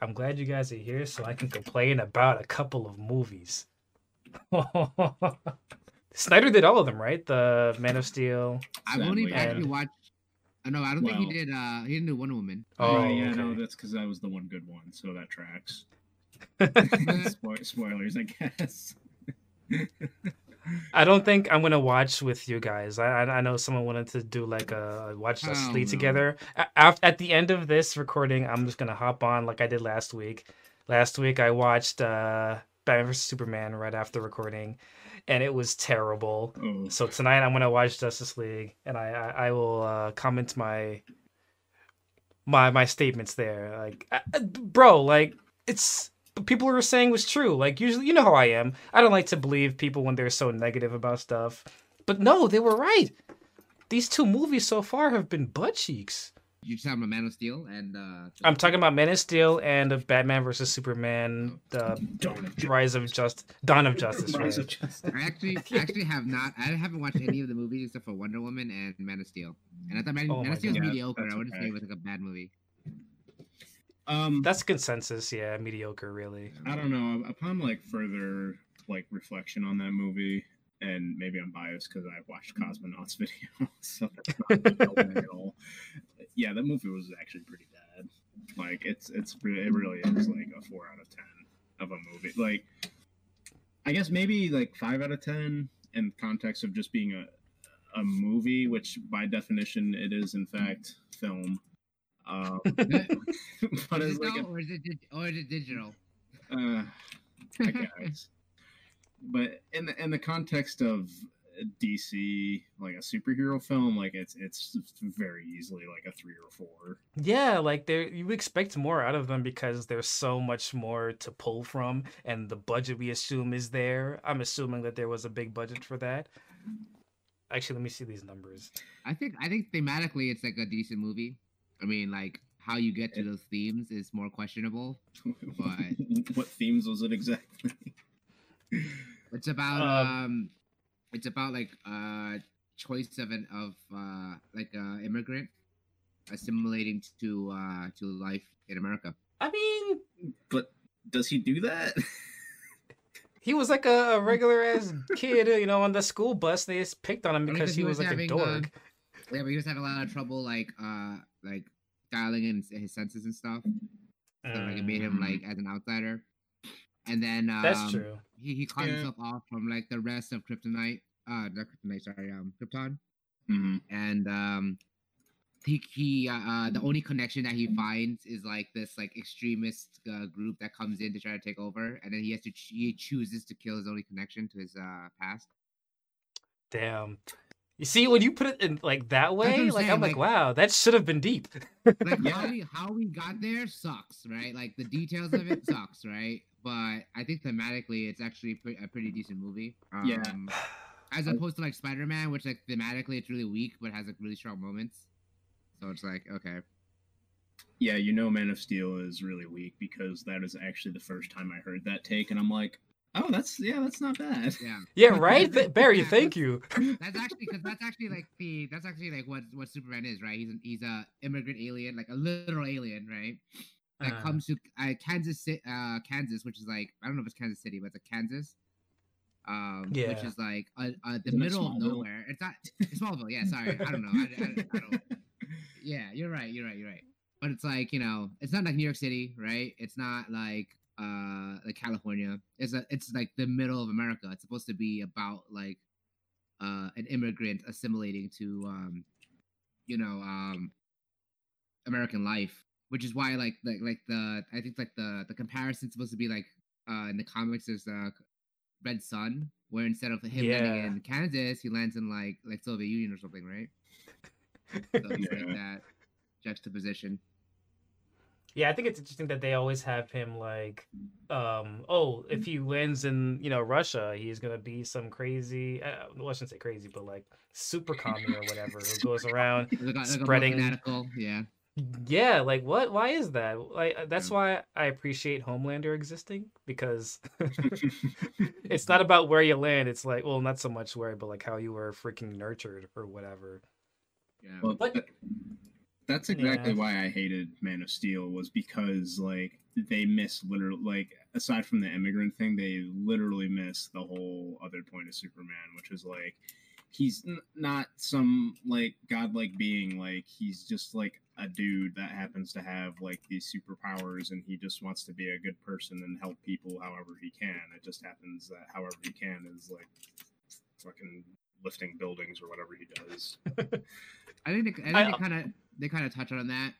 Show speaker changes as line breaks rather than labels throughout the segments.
I'm glad you guys are here so I can complain about a couple of movies. Snyder did all of them, right? The Man of Steel.
I've only
Sadly,
actually watched. Uh, no, I don't think he did. Uh, he didn't do Wonder Woman.
Oh,
yeah, yeah, no, that's because that was the one good one, so that tracks. Spo- spoilers, I guess.
I don't think I'm gonna watch with you guys. I I, I know someone wanted to do like a watch us
Hell
Lee
no.
together. A- af- At the end of this recording, I'm just gonna hop on like I did last week. Last week I watched uh Batman vs Superman right after recording, and it was terrible.
Oh,
So tonight I'm gonna watch Justice League, and I I, I will uh, comment my my my statements there. Like, uh, uh, bro, like it's people were saying was true. Like usually, you know how I am. I don't like to believe people when they're so negative about stuff. But no, they were right. These two movies so far have been butt cheeks.
You just talking about Man of Steel and. Uh,
I'm talking about Man of Steel and of Batman versus Superman, the
Dawn of
Rise of Just Dawn of Justice.
Rise
right?
of Justice.
I actually, I actually have not. I haven't watched any of the movies except for Wonder Woman and Man of Steel. And I thought Man,
Oh
Man of Steel was
God.
mediocre. I wouldn't say it was like a bad movie.
Um,
That's consensus. Yeah, mediocre, really.
I don't know. Upon like further like reflection on that movie, and maybe I'm biased because I watched Cosmonauts video, so that's not helping at all. Yeah, that movie was actually pretty bad. Like it's it's it really is like a four out of ten of a movie. Like I guess maybe like five out of ten in context of just being a a movie, which by definition it is in fact film. Um, but
is it
like a
or is it dig- or is it digital?
uh, I guess. but in the in the context of DC, like a superhero film, like it's it's very easily like a three or four.
Yeah, like there you expect more out of them because there's so much more to pull from and the budget we assume is there. I'm assuming that there was a big budget for that. Actually, let me see these numbers.
I think I think thematically it's like a decent movie. I mean, like how you get to those themes is more questionable. But-
what themes was it exactly?
It's about
Um,
um, it's about like uh choice of an of uh like uh immigrant assimilating to uh to life in America.
I mean,
but does he do that?
he was like a, a regular ass kid, you know, on the school bus. They just picked on him
because,
because
'cause
he
he
was
was
like a
having, uh,
dork.
Yeah, but he was having a lot of trouble like uh like dialing in his senses and stuff. So like it made him like as an outsider. And then um,
Mm, That's true.
He he cut
Yeah.
himself off from like the rest of Kryptonite. Uh, not Kryptonite. Sorry, um, Krypton.
Mhm.
and um he he uh, uh the only connection that he finds is like this like extremist uh, group that comes in to try to take over and then he has to ch- he chooses to kill his only connection to his uh past
Damn. You see, when you put it in like that way,
I'm
like
saying,
I'm like,
like-
wow, that should have been deep.
like how we how we got there sucks right? Like the details of it sucks right? But i think thematically it's actually a pretty decent movie. Um,
Yeah.
as opposed to like spider-man which like thematically it's really weak but has like really strong moments. So it's like okay.
Yeah, you know, Man of Steel is really weak because that is actually the first time I heard that take, and I'm like, oh, that's yeah, that's not bad.
yeah
yeah, right, Th- Barry.
Yeah,
Thank you.
That's actually because that's actually like the that's actually like what what Superman is, right? He's an, he's a immigrant alien, like a literal alien, right? That
Uh.
comes to uh, Kansas, Ci- uh, Kansas, which is like I don't know if it's Kansas City, but it's a Kansas, um, which is like uh, uh, the
Isn't
middle of nowhere. It's not it's Smallville, yeah. Sorry, I don't know. I, I, I don't. Yeah, you're right. You're right. You're right. But it's like you know, it's not like New York City, right? It's not like uh like California. It's a it's like the middle of America. It's supposed to be about like uh an immigrant assimilating to um you know um American life, which is why like like like the I think like the the comparison's supposed to be like uh in the comics is uh Red Sun, where instead of him landing in Kansas, he lands in like like Soviet Union or something, right? So it's like that juxtaposition.
Yeah, I think it's interesting that they always have him like, um, oh, if he wins in you know Russia, he's gonna be some crazy. Uh, well, I shouldn't say crazy, but like super commie or whatever who goes around.
Like, a- like
Spreading-
fanatical, yeah.
Yeah, like what? Why is that? Like uh, that's why I appreciate Homelander existing because it's not about where you land. It's like, well, not so much where, but like how you were freaking nurtured or whatever.
Yeah.
Well,
But-
that- That's exactly
Yeah.
why I hated Man of Steel was because like they miss literally like aside from the immigrant thing, they literally miss the whole other point of Superman, which is like he's n- not some like godlike being. Like he's just like a dude that happens to have like these superpowers, and he just wants to be a good person and help people however he can. It just happens that however he can is like fucking lifting buildings or whatever he does.
I think they, I think they uh, kind of they kind of touch on that,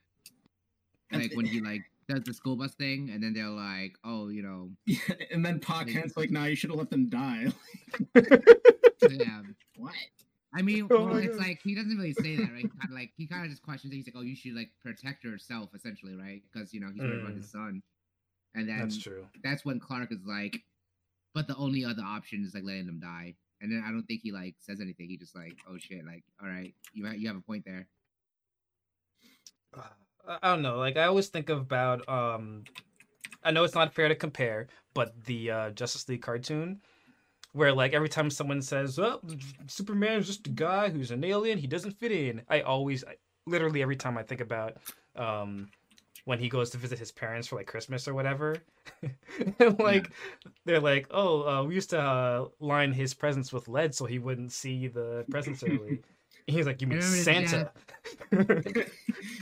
like when he like does the school bus thing, and then they're like, oh, you know,
Yeah, and then Pa
Like-
Kent's like, "Nah, you should have let them die."
yeah.
what?
I mean,
Oh
well,
my
it's
God.
like he doesn't really say that, right? He kind of like he kind of just questions it. He's like, "Oh, you should like protect yourself, essentially, right? Because you know he's worried about his mm. son." And then
That's true.
that's when Clark is like, "But the only other option is like letting them die." And then I don't think he like says anything. He just like, "Oh shit!" Like, all right, you ha- you have a point there.
I I don't know. Like I always think about um I know it's not fair to compare, but the uh Justice League cartoon where like every time someone says, "Oh, is just a guy who's an alien, he doesn't fit in." I always I, literally every time I think about um when he goes to visit his parents for like Christmas or whatever. and, like they're like, "Oh, uh, we used to uh, line his presents with lead so he wouldn't see the presents early." He's like, "You mean
remember
Santa?"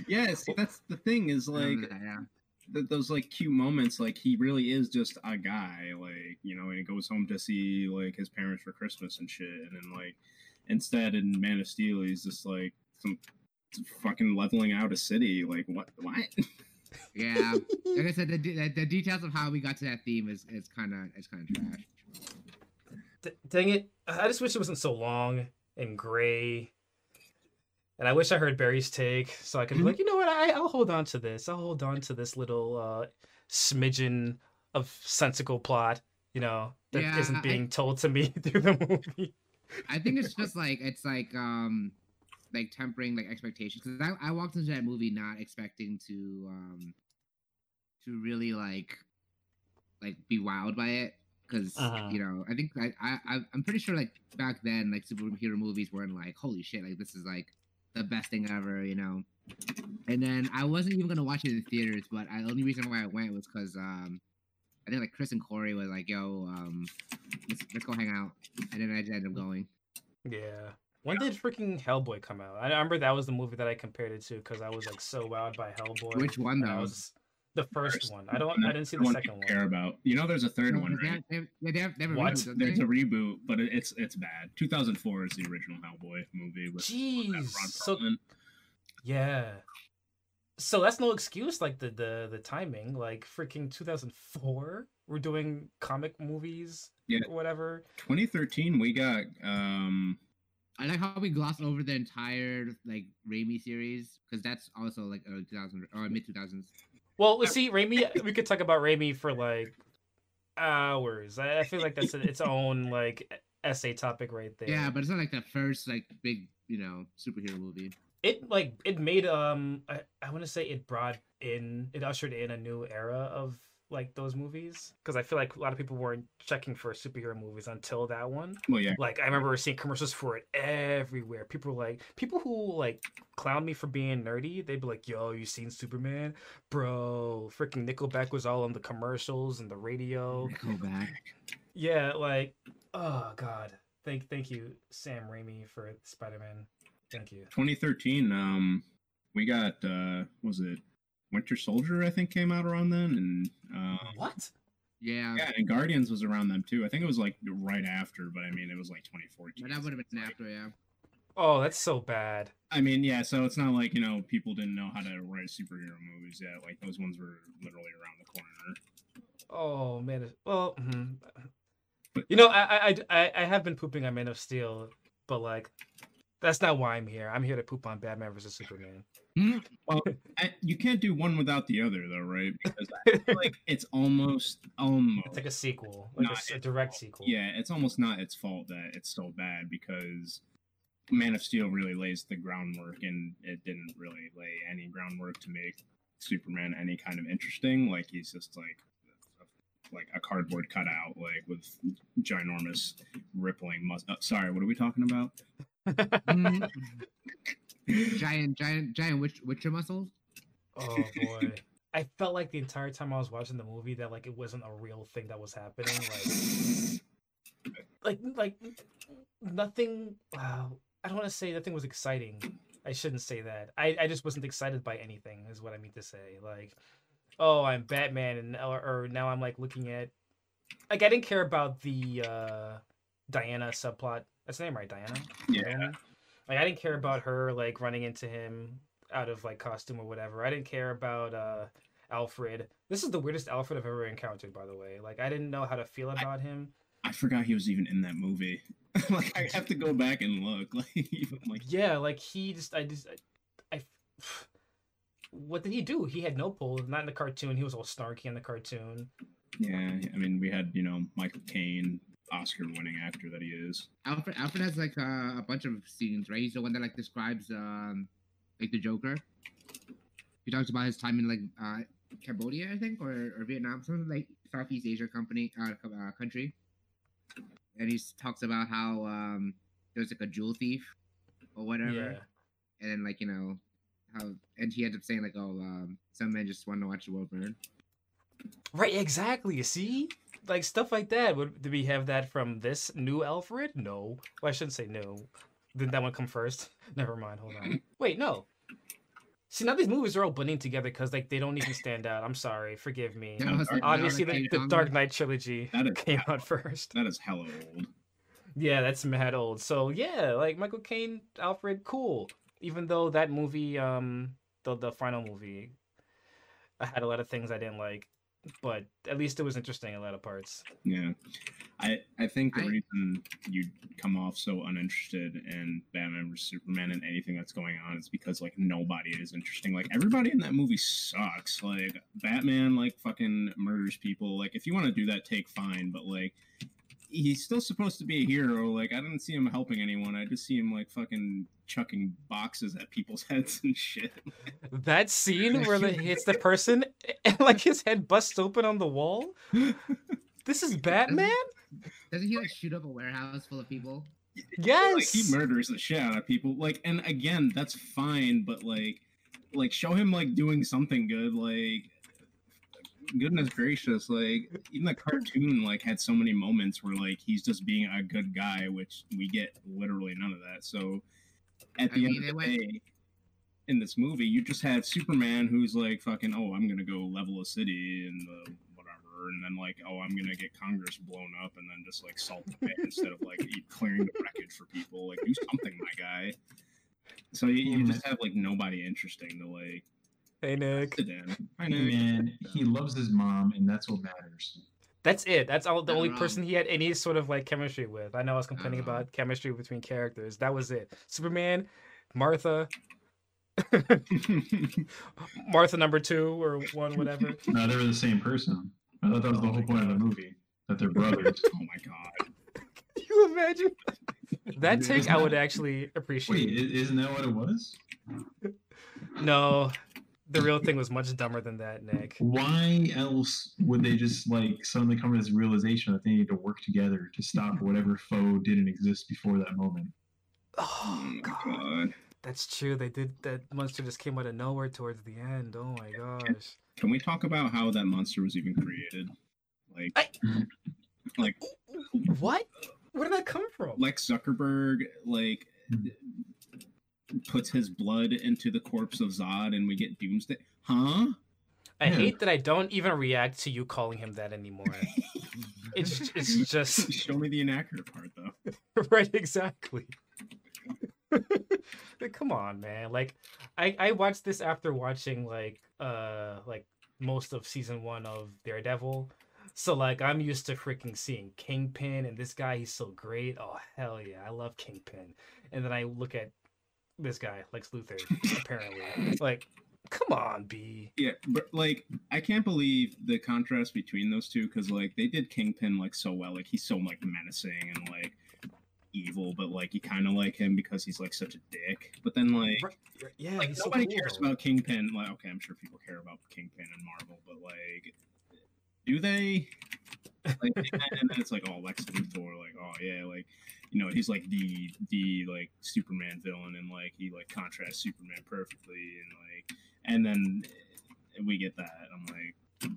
yeah, see, that's the thing is like
remember yeah.
th- those like cute moments. Like he really is just a guy. Like you know, and he goes home to see like his parents for Christmas and shit, and then like instead in Man of Steel, he's just like some fucking leveling out a city. Like what? What?
Yeah, like I said, the, the, the details of how we got to that theme is is kind of is kind of trash.
D- dang it! I just wish it wasn't so long and gray. And I wish I heard Barry's take, so I could be like, you know what? I, I'll hold on to this. I'll hold on to this little uh, smidgen of sensical plot, you know, that
Yeah,
not
I-
being told to me through the movie.
I think it's just like it's like um like tempering like expectations because I, I walked into that movie not expecting to um to really like like be wowed by it because
Uh-huh.
you know I think I, I I'm pretty sure like back then like superhero movies weren't like holy shit like this is like the best thing ever you know and then I wasn't even gonna watch it in theaters but I, the only reason why I went was because um I think like Chris and Corey was like yo um let's, let's go hang out and then I just ended up going.
Yeah. When did freaking Hellboy come out? I remember that was the movie that I compared it to because I was like so wowed by Hellboy.
Which one
and
though?
was the first
First
one. I don't. I didn't see
The
the
one
second one.
care about. You know, there's a third
No,
one,
'cause
right?
they have- they have, they have
What?
reboot,
There's a reboot, but it- it's it's bad. 2004 is the original Hellboy movie with with
Jeez.
Ron
So Yeah. So that's no excuse, like the the the timing, like freaking 2004. We're doing comic movies,
Yeah.
or whatever.
2013, we got um
I like how we glossed over the entire like Raimi series because that's also like early 2000 or mid 2000s.
Well, let's see, Raimi. We could talk about Raimi for like hours. I, I feel like that's its own like essay topic right there.
Yeah, but it's not like the first like big you know superhero movie.
it like it made um I, I want to say it brought in it ushered in a new era of like those movies because I feel like a lot of people weren't checking for superhero movies until that one.
well yeah
Like I remember seeing commercials for it everywhere. People were like people who like clown me for being nerdy. They'd be like, "Yo, you seen Superman, bro? Freaking Nickelback was all on the commercials and the radio."
Go back.
Yeah, like oh god. Thank thank you Sam Raimi for Spider Man. Thank you.
2013 um we got uh was it Winter Soldier I think came out around then and uh
What?
Yeah,
yeah and Guardians was around them too I think it was like right after but I mean it was like 2014
but that would have been after. Yeah.
Oh, that's so bad.
I mean yeah so it's not like you know people didn't know how to write superhero movies yet like those ones were literally around the corner
Oh man. it- Well, mhm.
But-
you know, I, I I- I I have been pooping on Man of Steel, but like, that's not why I'm here. I'm here to poop on Batman versus Superman.
Hmm?
I, you can't do one without the other though right because I feel like it's almost almost
It's like a sequel, like a a, direct
fault.
sequel.
Yeah, it's almost not its fault that it's so bad because Man of Steel really lays the groundwork and it didn't really lay any groundwork to make Superman any kind of interesting. Like he's just like like a cardboard cutout, like with ginormous rippling mus- uh, sorry, what are we talking about?
Hmm? giant, giant, giant witch, witcher muscles.
Oh boy. I felt like the entire time I was watching the movie that like it wasn't a real thing that was happening. Like, like, like nothing. Wow, I don't want to say nothing was exciting. I shouldn't say that. I, I just wasn't excited by anything. Is what I mean to say. Like, oh, I'm Batman, and or, or now I'm like looking at. Like I didn't care about the uh Diana subplot. That's the name, right? Diana.
Yeah.
Diana? Like I didn't care about her like running into him out of like costume or whatever. I didn't care about uh Alfred. This is the weirdest Alfred I've ever encountered, by the way. Like I didn't know how to feel about him.
I forgot he was even in that movie. like I have to go back and look. Like even like
Yeah, like he just I just I, I what did he do? He had no pull. Not in the cartoon. He was all snarky in the cartoon.
yeah, I mean we had, you know, Michael Caine, Oscar winning actor that he is.
Alfred, Alfred has like uh, a bunch of scenes, right? He's the one that like describes um like the Joker. He talks about his time in like uh Cambodia, I think, or, or Vietnam, something like Southeast Asia company uh, uh country. And he talks about how um there's like a jewel thief or whatever,
Yeah.
and then like you know how and he ends up saying like, oh, um, some men just want to watch the world burn.
Right, exactly. You see? Like stuff like that. Would did we have that from this new Alfred? No. Well, I shouldn't say no. Didn't that one come first? Never mind. Hold on. Wait, no. See, now these movies are all blending together because like they don't even stand out. I'm sorry. Forgive me.
Was,
Dark-
Obviously, the, the Dark Knight trilogy
is
came out first.
that is hella old.
Yeah, that's mad old. So yeah, like Michael Caine, Alfred, cool. Even though that movie, um, the the final movie, I had a lot of things I didn't like, but at least it was interesting in a lot of parts.
Yeah. I I think the
I-
reason you come off so uninterested in Batman vs Superman and anything that's going on is because like nobody is interesting. Like everybody in that movie sucks. Like Batman like fucking murders people. Like if you want to do that take fine, but like he's still supposed to be a hero. Like I didn't see him helping anyone. I just see him like fucking chucking boxes at people's heads and shit.
That scene where it hits the person and like his head busts open on the wall. This is Batman.
Doesn't he like shoot up a warehouse full of people?
Yes.
like he murders the shit out of people like and again that's fine but like like show him like doing something good like goodness gracious like even the cartoon like had so many moments where like he's just being a good guy which we get literally none of that. So at the
mean,
end
they
of the
went-
day in this movie you just have superman who's like fucking oh i'm gonna go level a city and the whatever and then like oh i'm gonna get congress blown up and then just like salt the pit instead of like clearing the wreckage for people. Like do something my guy. So you, you just have like nobody interesting to like
Hey Nick.
sit in
Hey,
know.
man, he loves his mom, and that's what matters.
That's it. That's all the only
wrong.
person he had any sort of like chemistry with. I know I was complaining
wrong.
about chemistry between characters. That was it. Superman, Martha, Martha number two or one, whatever.
No, they were the same person. I thought that was the
Oh
whole
my
point of the movie that they're brothers.
oh my god
Can you imagine? That take I would actually appreciate.
Wait, isn't that what it was?
No, the real thing was much dumber than that, Nick.
Why else would they just like suddenly come to this realization that they need to work together to stop whatever foe didn't exist before that moment?
oh
Oh
my
god,
god
that's true. They did that monster just came out of nowhere towards the end. Oh my gosh.
can we talk about how that monster was even created like
I-
like
What? Where did that come from?
Like Zuckerberg like hmm. Puts his blood into the corpse of Zod and we get Doomsday. Huh?
I
Yeah.
hate that I don't even react to you calling him that anymore. It's it's just
Show me the inaccurate part though.
right, exactly. Like, Come on, man. Like I I watched this after watching like uh like most of season 1 of Daredevil. So like I'm used to freaking seeing Kingpin and this guy he's so great. Oh hell yeah, I love Kingpin. And then I look at this guy, Lex Luthor, apparently. Like come on, B.
Yeah, but like I can't believe the contrast between those two because like they did Kingpin like so well. Like he's so like menacing and like evil, but like you kind of like him because he's like such a dick. But then like
Right, right, yeah,
like
he's so
nobody
cool,
cares about Kingpin. Like okay, I'm sure people care about Kingpin and Marvel, but like do they? Like and then it's like oh Lex Luthor, like oh yeah, like you know he's like the the like Superman villain and like he like contrasts Superman perfectly and like and then we get that I'm like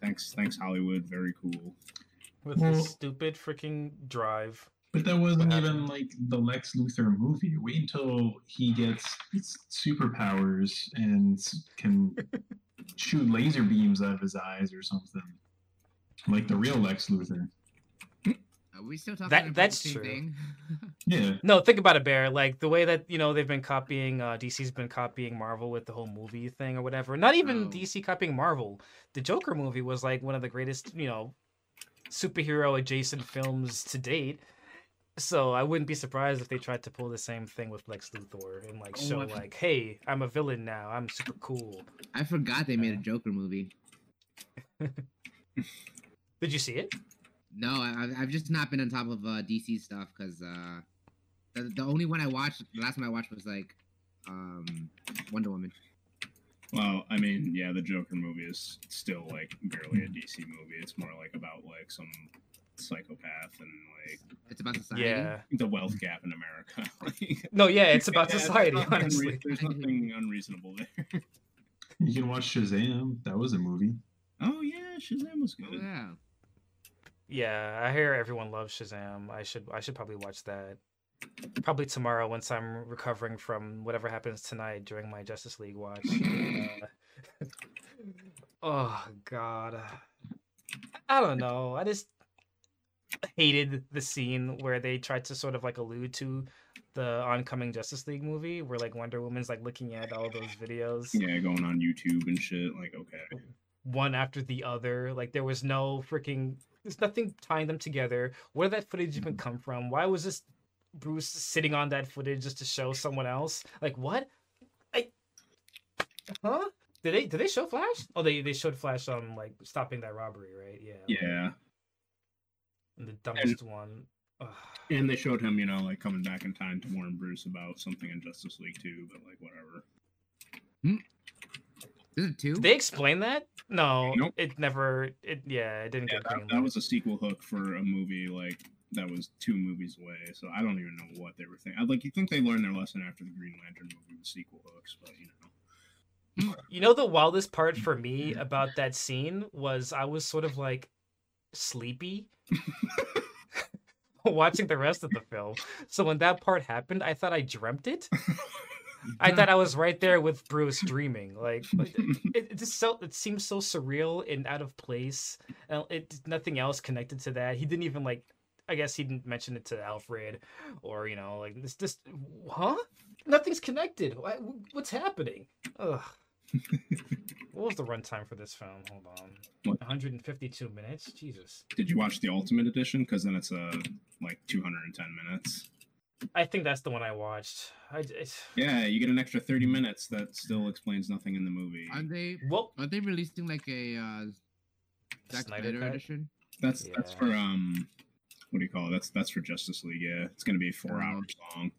thanks thanks Hollywood very cool
with
Well-
his stupid freaking drive.
But that wasn't even like the Lex Luthor movie. Wait until he gets superpowers and can shoot laser beams out of his eyes or something. Like the real Lex Luthor.
Are we still talking
That-
about
that's
the same
true.
thing?
Yeah.
No, think about it, Bear. Like the way that you know they've been copying, uh, DC's been copying Marvel with the whole movie thing or whatever. Not even
Oh.
DC copying Marvel. The Joker movie was like one of the greatest, you know, superhero adjacent films to date. So I wouldn't be surprised if they tried to pull the same thing with Lex Luthor and like
Oh,
show
I've-
like, hey, I'm a villain now. I'm super cool.
I forgot they made a Joker movie.
Did you see it?
No, I, I've- I've just not been on top of uh, DC stuff because uh, the, the only one I watched, the last one I watched was like um, Wonder Woman.
well I mean yeah the Joker movie is still like barely a DC movie it's more like about like some psychopath and like
It's about society.
Yeah.
the wealth gap in America Like,
No, yeah, it's about
yeah, there's
society,
nothing unre-
honestly.
there's nothing unreasonable there
You can watch Shazam. That was a movie.
oh yeah Shazam was
Oh,
good
yeah.
Yeah, I hear everyone loves Shazam. I should I should probably watch that. Probably tomorrow once I'm recovering from whatever happens tonight during my Justice League watch. Uh, oh god. I don't know. I just hated the scene where they tried to sort of like allude to the oncoming Justice League movie where like Wonder Woman's like looking at all those videos
yeah going on YouTube and shit like okay
one after the other. Like there was no freaking there's nothing tying them together. Where did that footage even come from? Why was this Bruce sitting on that footage just to show someone else? Like what? I Huh? Did they did they show Flash? Oh they they showed Flash um like stopping that robbery, right? Yeah.
yeah
And the dumbest one. Ugh.
And they showed him, you know, like coming back in time to warn Bruce about something in Justice League 2, but like whatever. Hmm.
Is it two?
Did they explain that? No,
Nope.
it never. It yeah, it didn't
Yeah,
get
that, that was a sequel hook for a movie like that was two movies away. So I don't even know what they were thinking. I'd like you think they learned their lesson after the Green Lantern movie with sequel hooks, but you know.
You know the wildest part for me about that scene was I was sort of like sleepy watching the rest of the film. So when that part happened, I thought I dreamt it. I thought I was right there with Bruce dreaming. Like it, it just so it seems so surreal and out of place. And it nothing else connected to that. He didn't even like. I guess he didn't mention it to Alfred, or you know, like this. Just huh? Nothing's connected. What's happening? Ugh. What was the runtime for this film? Hold on.
What?
152 minutes. Jesus.
Did you watch the Ultimate Edition? Because then it's uh, like 210 minutes.
I think that's the one I watched. I it's,
Yeah, you get an extra 30 minutes that still explains nothing in the movie.
Aren't they?
well,
Aren't they releasing like a uh, Zack
Snyder
Snyder edition?
That's that's for um, what do you call it? That's that's for Justice League. Yeah, it's gonna be four hours long.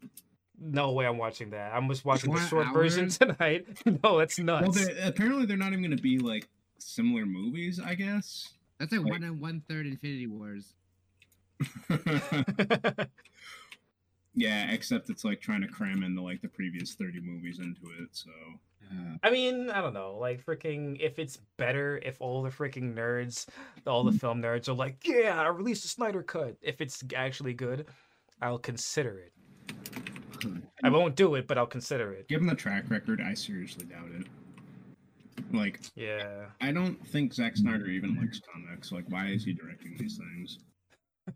No way I'm watching that. I'm just watching the
Four
short version tonight. no, that's
Well,
nuts.
they, apparently they're not even gonna be like similar movies. I guess.
That's like
Like-
one and one third Infinity Wars.
yeah, except it's like trying to cram into like the previous 30 movies into it. So
I mean, I don't know. Like, freaking, if it's better, if all the freaking nerds, all the mm. film nerds are like, yeah, I'll release the Snyder cut. If it's actually good, I'll consider it. I won't do it, but I'll consider it.
given the track record, I seriously doubt it. Like,
Yeah.
I don't think Zack Snyder even likes comics. Like, why is he directing these things?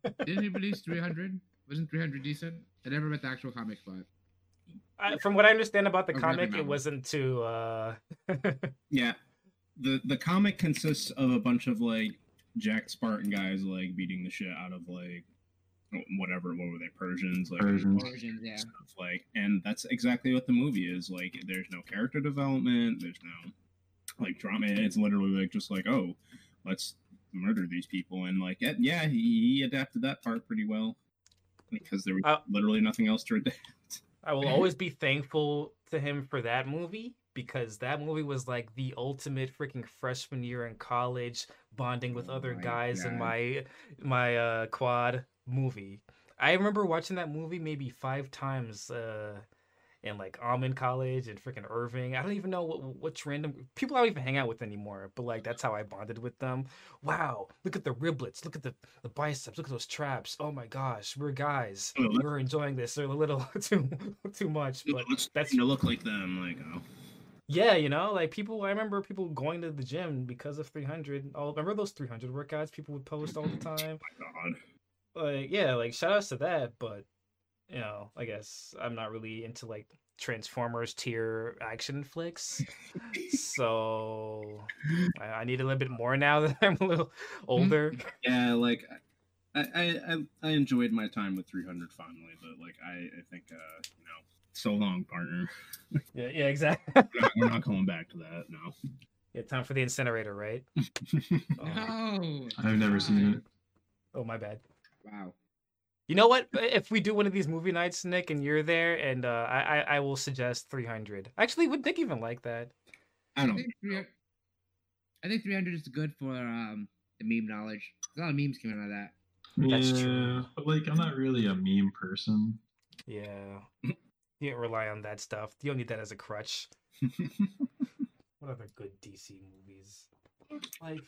Didn't he release 300? Wasn't 300 decent? I never read the actual comic, but
I, from what I understand about the
Oh,
comic, it wasn't too. uh
Yeah, the the comic consists of a bunch of like Jack Spartan guys like beating the shit out of like whatever what were they Persians like
Persians.
versions, yeah.
stuff like and that's exactly what the movie is like there's no character development there's no like drama it's literally like just like oh let's murder these people and like yeah, yeah he, he adapted that part pretty well because there was
Uh,
literally nothing else to adapt
I will always be thankful to him for that movie because that movie was like the ultimate freaking freshman year in college bonding with
Oh
other
my
guys in my my uh quad movie. I remember watching that movie maybe five times uh, in like Almond College and freaking Irving. I don't even know what which random people I don't even hang out with anymore. But like that's how I bonded with them. Wow, look at the riblets, look at the, the biceps, look at those traps. Oh my gosh, we're guys.
Oh,
We're enjoying this. They're a little too too much, but that's
to look like them. Like, oh,
yeah, you know, like people. I remember people going to the gym because of 300. Oh, remember those 300 workouts people would post all the time?
my God.
Like, yeah, like shout outs to that, but you know, I guess I'm not really into like Transformers tier action flicks. so I, I need a little bit more now that I'm a little older.
Yeah, like I, I, I, I enjoyed my time with 300 finally, but like I, I think, uh, you know, so long, partner.
Yeah, yeah, exactly.
We're not, we're not going back to that. No.
yeah, time for the incinerator, right? Oh,
No.
I've never seen it.
oh, my bad.
Wow.
You know what? If we do one of these movie nights, Nick, and you're there, and uh, I, I I will suggest 300. Actually, would Nick even like that?
I
I
don't.
think 300 I think 300 is good for um the meme knowledge. A lot of memes came out of that.
That's
yeah,
true.
but like I'm not really a meme person.
Yeah. You can't rely on that stuff. You don't need that as a crutch. What other good DC movies? Like,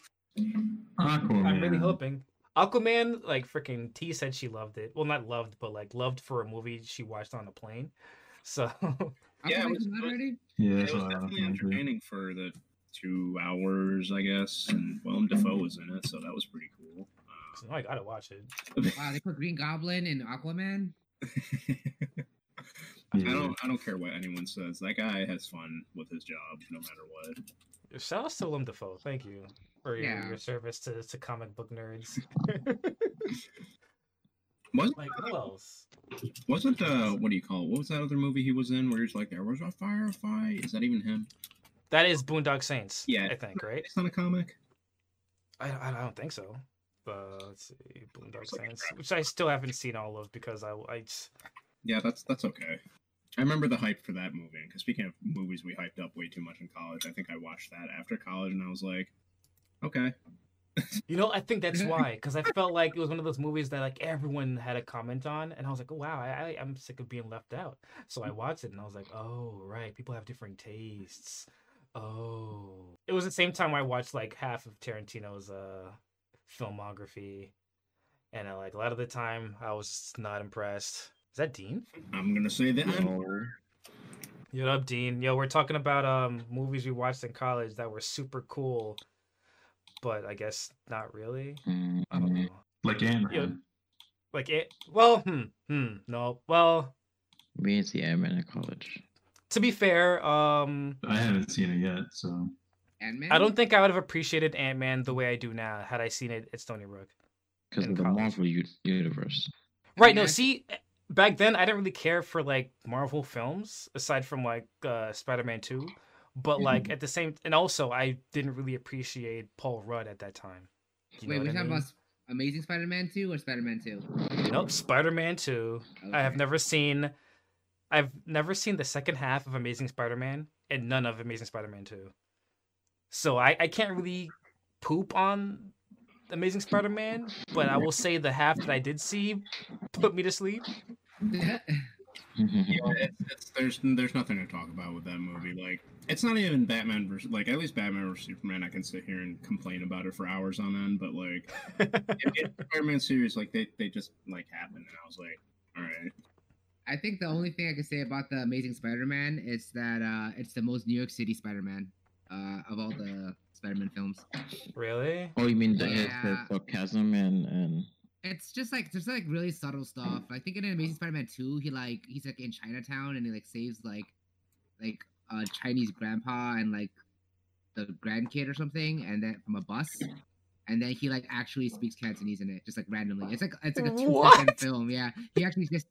Aquaman.
I'm really hoping. Aquaman, like, freaking T said she loved it. Well, not loved, but like loved for a movie she watched on a plane. So,
Yeah, it was-
came out already?
Yeah,
it was
what
definitely entertaining for the two hours, I guess. And Willem Dafoe was in it, so that was pretty cool.
so I gotta watch it.
Wow, they put Green Goblin and Aquaman.
Uh, I don't. I don't care what anyone says. That guy has fun with his job, no matter what.
Shout out to Willem Dafoe. Thank you for your,
Yeah.
your service to, to comic book nerds.
Wasn't
like, who else?
wasn't uh what do you call it? What was that other movie he was in where he's like there was a firefight? Is that even him?
That is Boondock Saints.
Yeah.
I think, right?
It's not a comic.
I, I don't think so. But let's see, Boondock
Looks like
Saints, which I still haven't seen all of because I, I just-
Yeah, that's that's okay. I remember the hype for that movie. Because speaking of movies we hyped up way too much in college, I think I watched that after college and I was like, okay.
you know, I think that's why because I felt like it was one of those movies that like everyone had a comment on, and I was like, oh, wow, I, I I'm sick of being left out. So I watched it and I was like, oh, right, people have different tastes. Oh, it was the same time I watched like half of Tarantino's uh filmography, and uh, like a lot of the time I was not impressed. Is that Dean?
I'm gonna say that.
Yo, up, Dean? Yo, we're talking about um movies we watched in college that were super cool, but I guess not really. I don't know.
Like Ant
Yeah.
Man.
Like it. Well, hmm, hmm, no. Well,
We didn't see Ant Man in college.
to be fair, um,
I haven't seen it yet, so
Ant Man.
I don't think I would have appreciated Ant Man the way I do now had I seen it at Stony Brook.
Because
In
of the
college.
Marvel u- universe.
Right. No. See, back then I didn't really care for like Marvel films aside from like uh, Spider-Man Two, but like at the same and also I didn't really appreciate Paul Rudd at that time. You
Wait, we're talking about Amazing Spider-Man 2 or Spider-Man 2?
Nope, Spider-Man 2. I have never seen I've never seen the second half of Amazing Spider-Man and none of Amazing Spider-Man 2. So I, I can't really poop on Amazing Spider-Man, but I will say the half that I did see put me to sleep.
Yeah, it's, it's, there's there's nothing to talk about with that movie. Like, it's not even Batman versus like at least Batman versus Superman. I can sit here and complain about it for hours on end, but like in, in Spider-Man series, like they they just like happened, and I was like, all right.
I think the only thing I can say about the Amazing Spider-Man is that uh, it's the most New York City Spider-Man uh, of all the Spider-Man films.
really?
oh, you mean the,
Yeah.
the sarcasm and and
It's just like just like really subtle stuff. I think in Amazing Spider-Man 2, he like he's like in Chinatown and he like saves like like a Chinese grandpa and like the grandkid or something, and then from a bus. And then he like actually speaks Cantonese in it, just like randomly. It's like it's like a two second
What?
film. Yeah, he actually just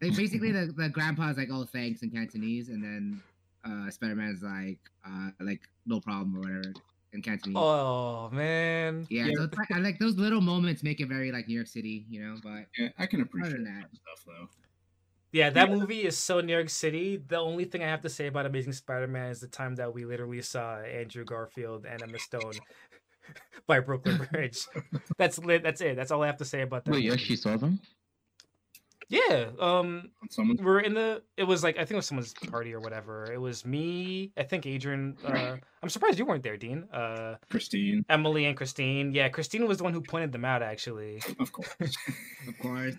they basically the the grandpa's like oh thanks in Cantonese, and then uh Spider Man's like uh like no problem or whatever in Cantonese.
Oh man.
yeah,
yeah.
so it's like, I like those little moments make it very like New York City, you know. But
Yeah, I can appreciate that
that.
stuff though.
Yeah, that movie is so New York City. The only thing I have to say about Amazing Spider-Man is the time that we literally saw Andrew Garfield and Emma Stone by Brooklyn Bridge. That's lit. That's it. That's all I have to say about that.
wait, you
movie.
actually saw them?
Yeah. Um,
someone's
we're in the. It was like I think it was someone's party or whatever. It was me. I think Adrian. Uh, I'm surprised you weren't there, Dean. Uh,
Christine,
Emily and Christine. Yeah, Christine was the one who pointed them out actually.
of course.
Of course.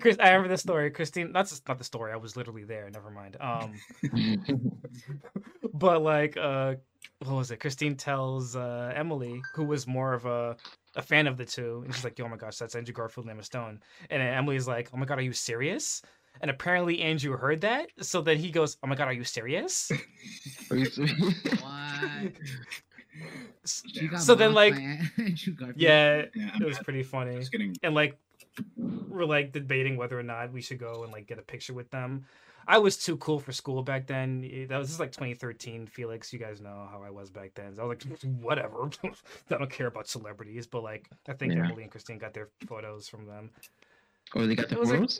Chris, I remember the story. Christine, that's not the story. I was literally there. Never mind. Um, but like, uh, what was it? Christine tells uh, Emily, who was more of a a fan of the two, and she's like, "Oh my gosh, that's Andrew Garfield and Emma Stone." And Emily's like, "Oh my god, are you serious?" And apparently Andrew heard that, so then he goes, "Oh my god, are you serious?"
Are you serious?
What?
S-
She got
So then, like-
by Andrew Garfield.
yeah,
Yeah,
it was pretty funny.
getting
and like we're like debating whether or not we should go and like get a picture with them. I was too cool for school back then. That was this like 2013, Felix. You guys know how I was back then. So I was like, whatever. I don't care about celebrities, but like I think
Yeah.
Emily and Christine got their photos from them.
oh, they got the
It was like-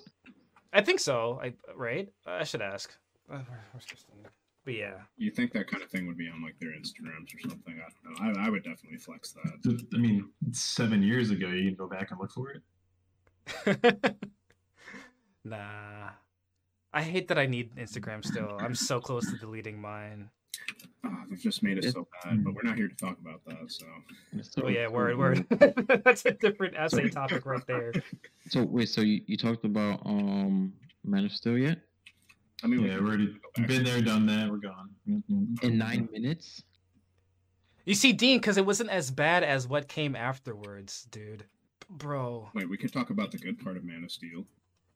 I think so. I right? I should ask. Uh, where's Christine? But yeah,
You think that kind of thing would be on like their Instagrams or something? I don't know. I, I would definitely flex that.
I mean, seven years ago. You can go back and look for it.
nah. I hate that I need Instagram still. I'm so close to deleting mine.
Ah, they've just made it
It-
so bad, but we're not here to talk about that. So
So,
Oh yeah,
so-
word, word. That's a different essay topic right there.
So wait, so you, you talked about um Man of Steel yet?
I mean, we
Yeah, we're already been there, done that. We're gone.
In nine minutes?
You see, Dean, because it wasn't as bad as what came afterwards, dude. Bro.
Wait, we could talk about the good part of Man of Steel.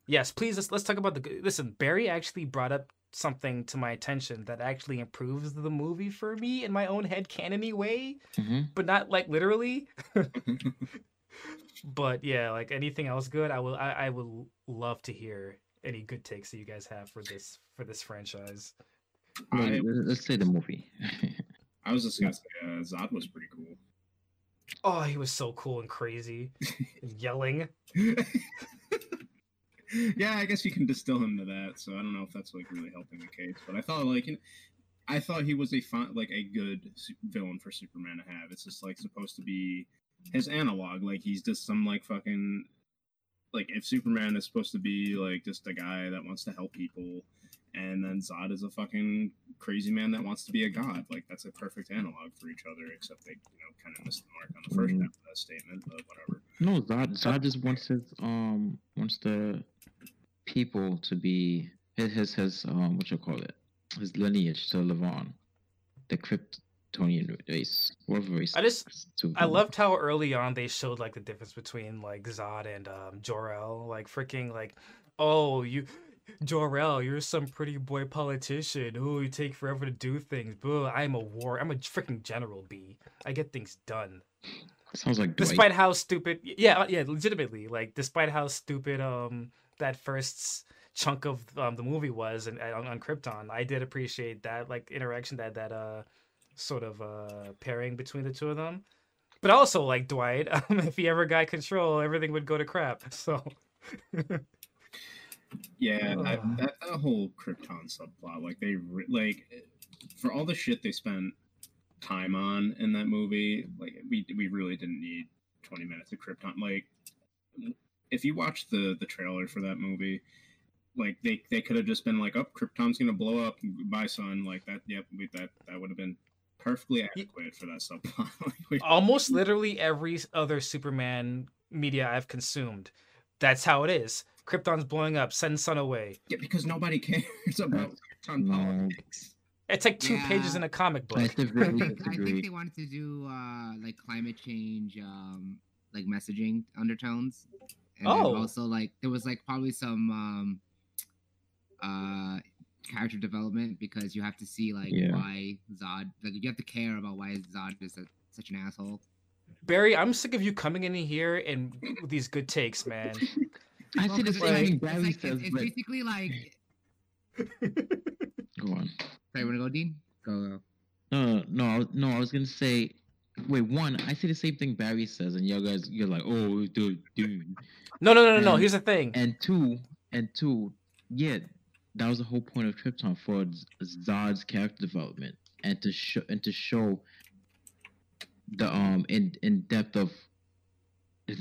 Yes, please let's, let's talk about the good. Listen, Barry actually brought up something to my attention that actually improves the movie for me in my own head canony way,
hmm
but not like literally. but yeah, like anything else good, I will I, I will love to hear any good takes that you guys have for this for this franchise.
I,
Let's say the movie.
I was just gonna say uh, Zod was pretty cool.
Oh, he was so cool and crazy, and yelling.
Yeah, I guess you can distill him to that. So I don't know if that's like really helping the case, but I thought like you know, I thought he was a fun, like a good villain for Superman to have. It's just like supposed to be his analog. Like he's just some like fucking like if Superman is supposed to be like just a guy that wants to help people, and then Zod is a fucking crazy man that wants to be a god. Like that's a perfect analog for each other. Except they you know kind of missed the mark on the first
Mhm.
half of that statement, but whatever.
no, Zod Zod just wants his um wants the people to be his his, his um what you call it his lineage to live on. The Kryptonian race, whatever race.
I just-
to
I loved how early on they showed like the difference between like Zod and um, Jor-El. Like freaking like, oh you, Jor-El, you're some pretty boy politician. Oh, you take forever to do things. Boo, I'm a war. I'm a freaking general. B. I get things done.
sounds like Dwight.
Despite how stupid, yeah, uh, yeah, legitimately, like despite how stupid um that first chunk of um, the movie was and on, on Krypton, I did appreciate that like interaction that that uh sort of uh pairing between the two of them. But also like Dwight, um, if he ever got control, everything would go to crap. So
Yeah, that, that that whole Krypton subplot, like they re- like for all the shit they spent time on in that movie, like we we really didn't need twenty minutes of Krypton. Like if you watch the the trailer for that movie, like they they could have just been like, "Oh, Krypton's gonna blow up, goodbye, son." Like that. Yep, we, that that would have been perfectly adequate for that subplot. Like,
almost literally every other Superman media I've consumed, that's how it is. Krypton's blowing up, send Sun away.
yeah, because nobody cares about Krypton
No.
politics.
It's like two pages in a comic book.
I
I
severely
think, I think they wanted to do uh, like climate change, um, like messaging undertones, and
Oh.
also like there was like probably some um, uh, character development because you have to see like
Yeah.
why Zod, like you have to care about why Zod is a, such an asshole.
Barry, I'm sick of you coming in here and with these good takes, man.
I
Well,
see the
'cause it's
same
like-
thing
it's
Barry says,
it's, it's
but
basically like.
go on.
Sorry, wanna go, Dean? Go. go.
No, no, I was- no. I was gonna say, wait. One, I see the same thing Barry says, and you guys, you're like, oh, dude, dude.
No, no, no, no, no. Here's the thing.
And two, and two, yeah, that was the whole point of Krypton for Z- Zod's character development, and to show and to show the um in in depth of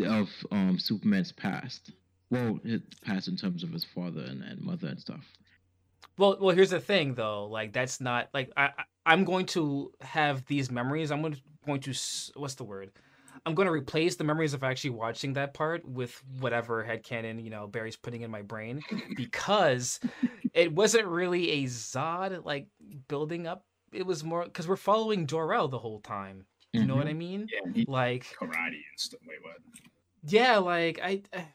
of um Superman's past. Well, his past in terms of his father and, and mother and stuff.
Well, well, here's the thing though. Like that's not like I I- I'm going to have these memories. I'm going to going to what's the word? I'm going to replace the memories of actually watching that part with whatever headcanon, you know, Barry's putting in my brain because it wasn't really a Zod like building up. It was more because we're following Jor-El the whole time. You know what mm-hmm. I mean?
Yeah,
Like,
karate and stuff. Wait, what?
yeah, like I, I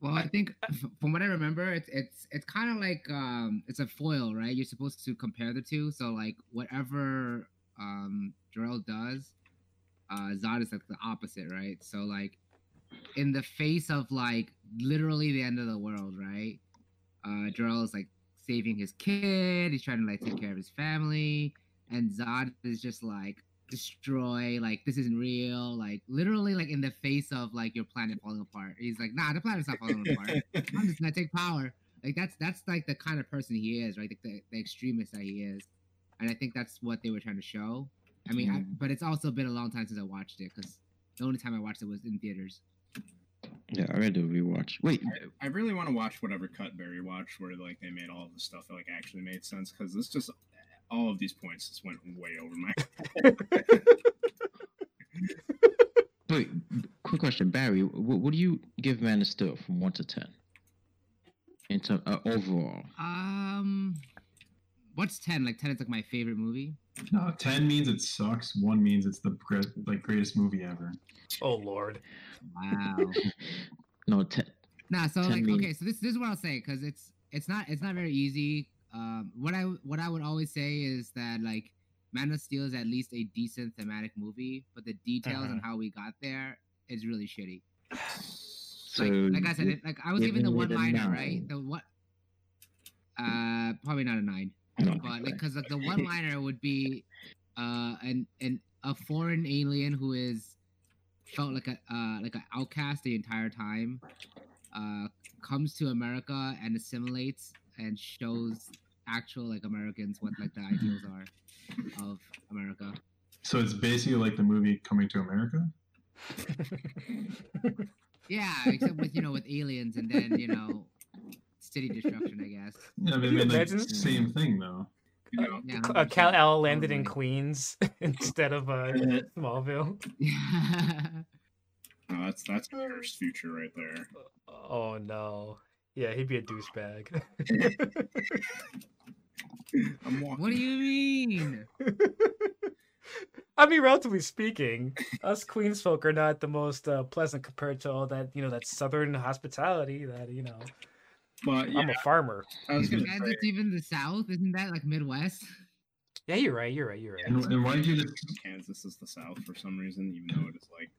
Well, I think from what I remember, it's it's it's kind of like um it's a foil, right? You're supposed to compare the two. So like whatever um Jor-El does, uh Zod is like the opposite, right? So like in the face of like literally the end of the world, right? Uh Jor-El is like saving his kid, he's trying to like take care of his family, and Zod is just like destroy like this isn't real like literally like in the face of like your planet falling apart. He's like nah the planet's not falling apart. I'm just gonna take power. Like that's that's like the kind of person he is right? Like the, the extremist that he is. And i think that's what they were trying to show. I mean I,
Mm.
but it's also been a long time since i watched it because the only time i watched it was in theaters.
Yeah, I read the rewatch. Wait,
I really want to watch whatever cut Barry watched, where like they made all the stuff that like actually made sense. Because this just all of these points just went way over my. head.
wait. Quick question, Barry. What, what do you give Man of Steel from one to ten? In term, uh, overall,
um what's 10 like 10 is like my favorite movie
No, ten means it sucks. One means it's the great, like greatest movie ever.
oh lord.
wow
no ten.
Nah, so
10
like
mean-
okay, so this this is what I'll say because it's it's not it's not very easy. Um, what I what I would always say is that like Man of Steel is at least a decent thematic movie, but the details on how we got there is really shitty.
So
Like, like I said, it, like I was given the one liner, right? The what? Uh, probably not a nine,
no,
but like because like the one liner would be, uh, an an a foreign alien who is felt like a uh like an outcast the entire time, uh, comes to America and assimilates and shows actual like Americans what like the ideals are of America.
So it's basically like the movie Coming to America.
Yeah, except with you know with aliens and then you know city destruction, I guess.
Yeah, I mean, like,
imagine?
same thing though.
You know,
Yeah,
uh, Cal
100%.
Landed in Queens instead of uh, Smallville.
no, that's that's a cursed future right there.
Oh no. Yeah, he'd be a douchebag.
I'm
what do you mean?
I mean, relatively speaking, us Queens folk are not the most uh, pleasant compared to all that, you know, that southern hospitality that, you know,
But yeah,
I'm a farmer.
I was gonna
And
say,
it's even the South, isn't that like Midwest?
Yeah, you're right. You're right. You're right.
And, and why did you just?
Kansas is the South for some reason, even though it is like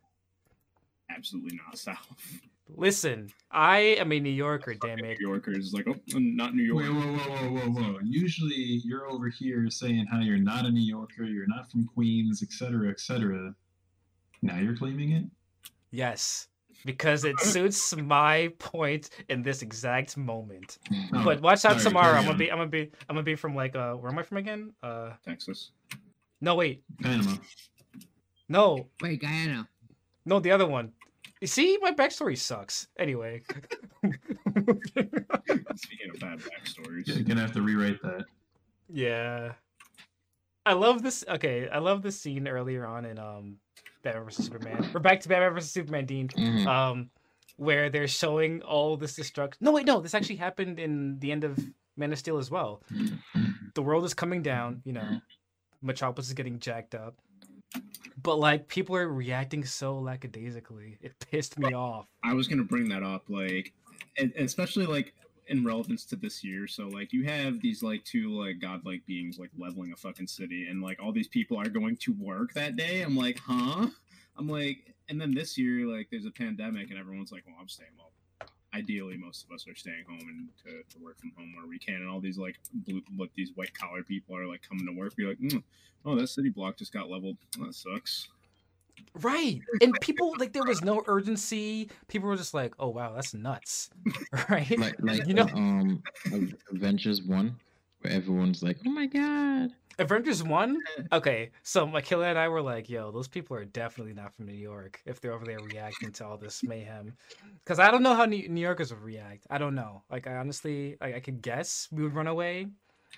absolutely not South.
Listen, I am a New Yorker, damn it.
New
it.
Yorkers is like, oh, I'm not New York.
Wait, whoa, whoa, whoa, whoa, whoa! Usually, you're over here saying how you're not a New Yorker, you're not from Queens, etc., etc. Now you're claiming it.
Yes, because it suits my point in this exact moment.
Oh,
But watch out
sorry,
tomorrow. I'm gonna be. I'm gonna be. I'm gonna be from like. Uh, where am I from again? Uh,
Texas.
no, wait,
Panama.
no,
Wait, Guyana.
no, the other one. You see, my backstory sucks. Anyway.
Speaking of bad backstories,
You're gonna have to rewrite that.
Yeah. I love this. Okay, I love this scene earlier on in um Batman vs Superman. We're back to Batman vs Superman, Dean.
Mhm.
Um, where they're showing all this destruction. No, wait, no, this actually happened in the end of Man of Steel as well. The world is coming down. You know, Metropolis is getting jacked up. But like people are reacting so lackadaisically. It pissed me off.
I was gonna bring that up, like, and, and especially like in relevance to this year. So like, you have these like two like godlike beings like leveling a fucking city, and like all these people are going to work that day. I'm like, huh? I'm like, and then this year like there's a pandemic, and everyone's like, well, I'm staying well. Ideally, most of us are staying home and to, to work from home where we can, and all these like blue, what these white collar people are like coming to work. Be like, mm, oh, that city block just got leveled. that sucks.
Right. And people like there was no urgency. People were just like, "Oh wow, that's nuts." Right?
like like
you know
um Avengers one, where everyone's like, "Oh my god!"
Avengers One. Eh. Okay, so Makila and I were like, "Yo, those people are definitely not from New York if they're over there reacting to all this mayhem." Because I don't know how New Yorkers would react. I don't know. Like, I honestly, like, I could guess we would run away.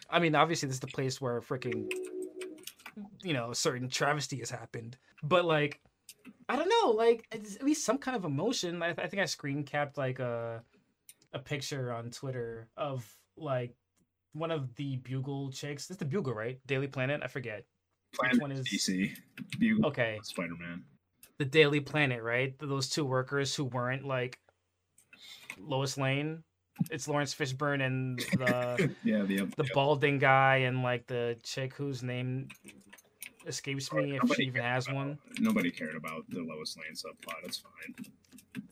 I mean, obviously, this is the place where freaking, you know, certain travesty has happened. But like, I don't know. Like, it's at least some kind of emotion. I, I think I screen capped like a a picture on Twitter of like one of the Bugle chicks. It's the Bugle, right? Daily Planet. I forget.
Planet
one is-
DC. Bugle,
Okay,
Spider Man.
the Daily Planet, right? Those two workers who weren't like Lois Lane. It's Laurence Fishburne and the
yeah, the
the balding guy and like the chick whose name escapes me if she even has
about-
one.
Nobody cared about the Lois Lane subplot. It's fine.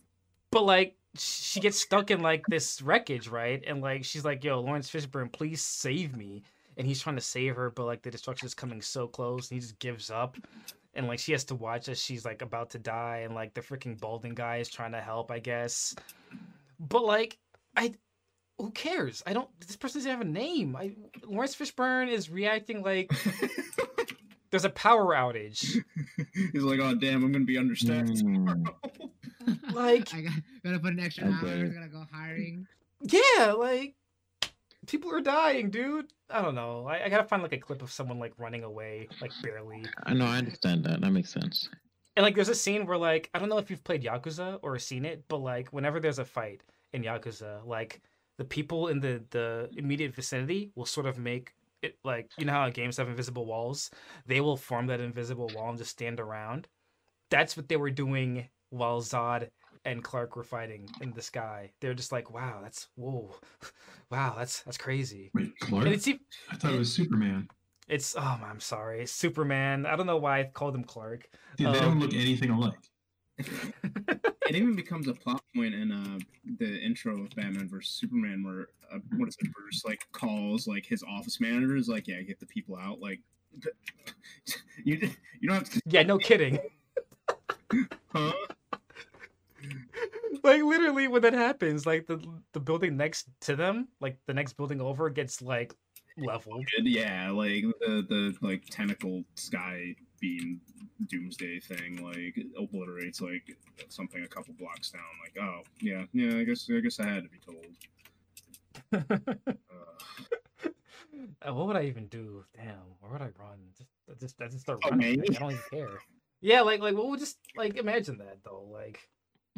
But like she gets stuck in like this wreckage, right? And like she's like, "Yo, Laurence Fishburne, please save me." And he's trying to save her, but like the destruction is coming so close, and he just gives up. And like she has to watch as she's like about to die, and like the freaking balding guy is trying to help, I guess. But like, I, who cares? I don't. This person doesn't have a name. I Laurence Fishburne is reacting like there's a power outage.
He's like, oh damn, I'm gonna be understaffed.
Mm.
Like,
I got, gotta put an extra
Okay.
hours. Gotta go hiring.
Yeah, like people are dying, dude. I don't know. I, I gotta find like a clip of someone like running away, like barely.
I know, I understand that. That makes sense.
And like there's a scene where like I don't know if you've played Yakuza or seen it, but like whenever there's a fight in Yakuza, like the people in the the immediate vicinity will sort of make it like you know how games have invisible walls? They will form that invisible wall and just stand around. That's what they were doing while Zod and Clark were fighting in the sky. They're just like, wow, that's whoa, wow, that's that's crazy.
Wait, Clark?
And it's
I thought it was Superman.
it's oh I'm sorry, Superman. I don't know why I called him Clark.
Dude, they
Um,
don't look anything alike.
It even becomes a plot point in uh, the intro of Batman vs Superman, where uh, what is it? Bruce like calls like his office manager is like, yeah, get the people out. Like, you you don't have to.
Yeah, no kidding.
Huh?
like literally when that happens, like the the building next to them, like the next building over gets like leveled.
Yeah, like the the like tentacle sky beam doomsday thing, like obliterates like something a couple blocks down. Like, oh yeah, yeah, I guess I guess I had to be told. Uh,
what would I even do? Damn, where would I run? Just I just I just start
Oh,
running. I don't even care. Yeah, like like what would just like imagine that though? Like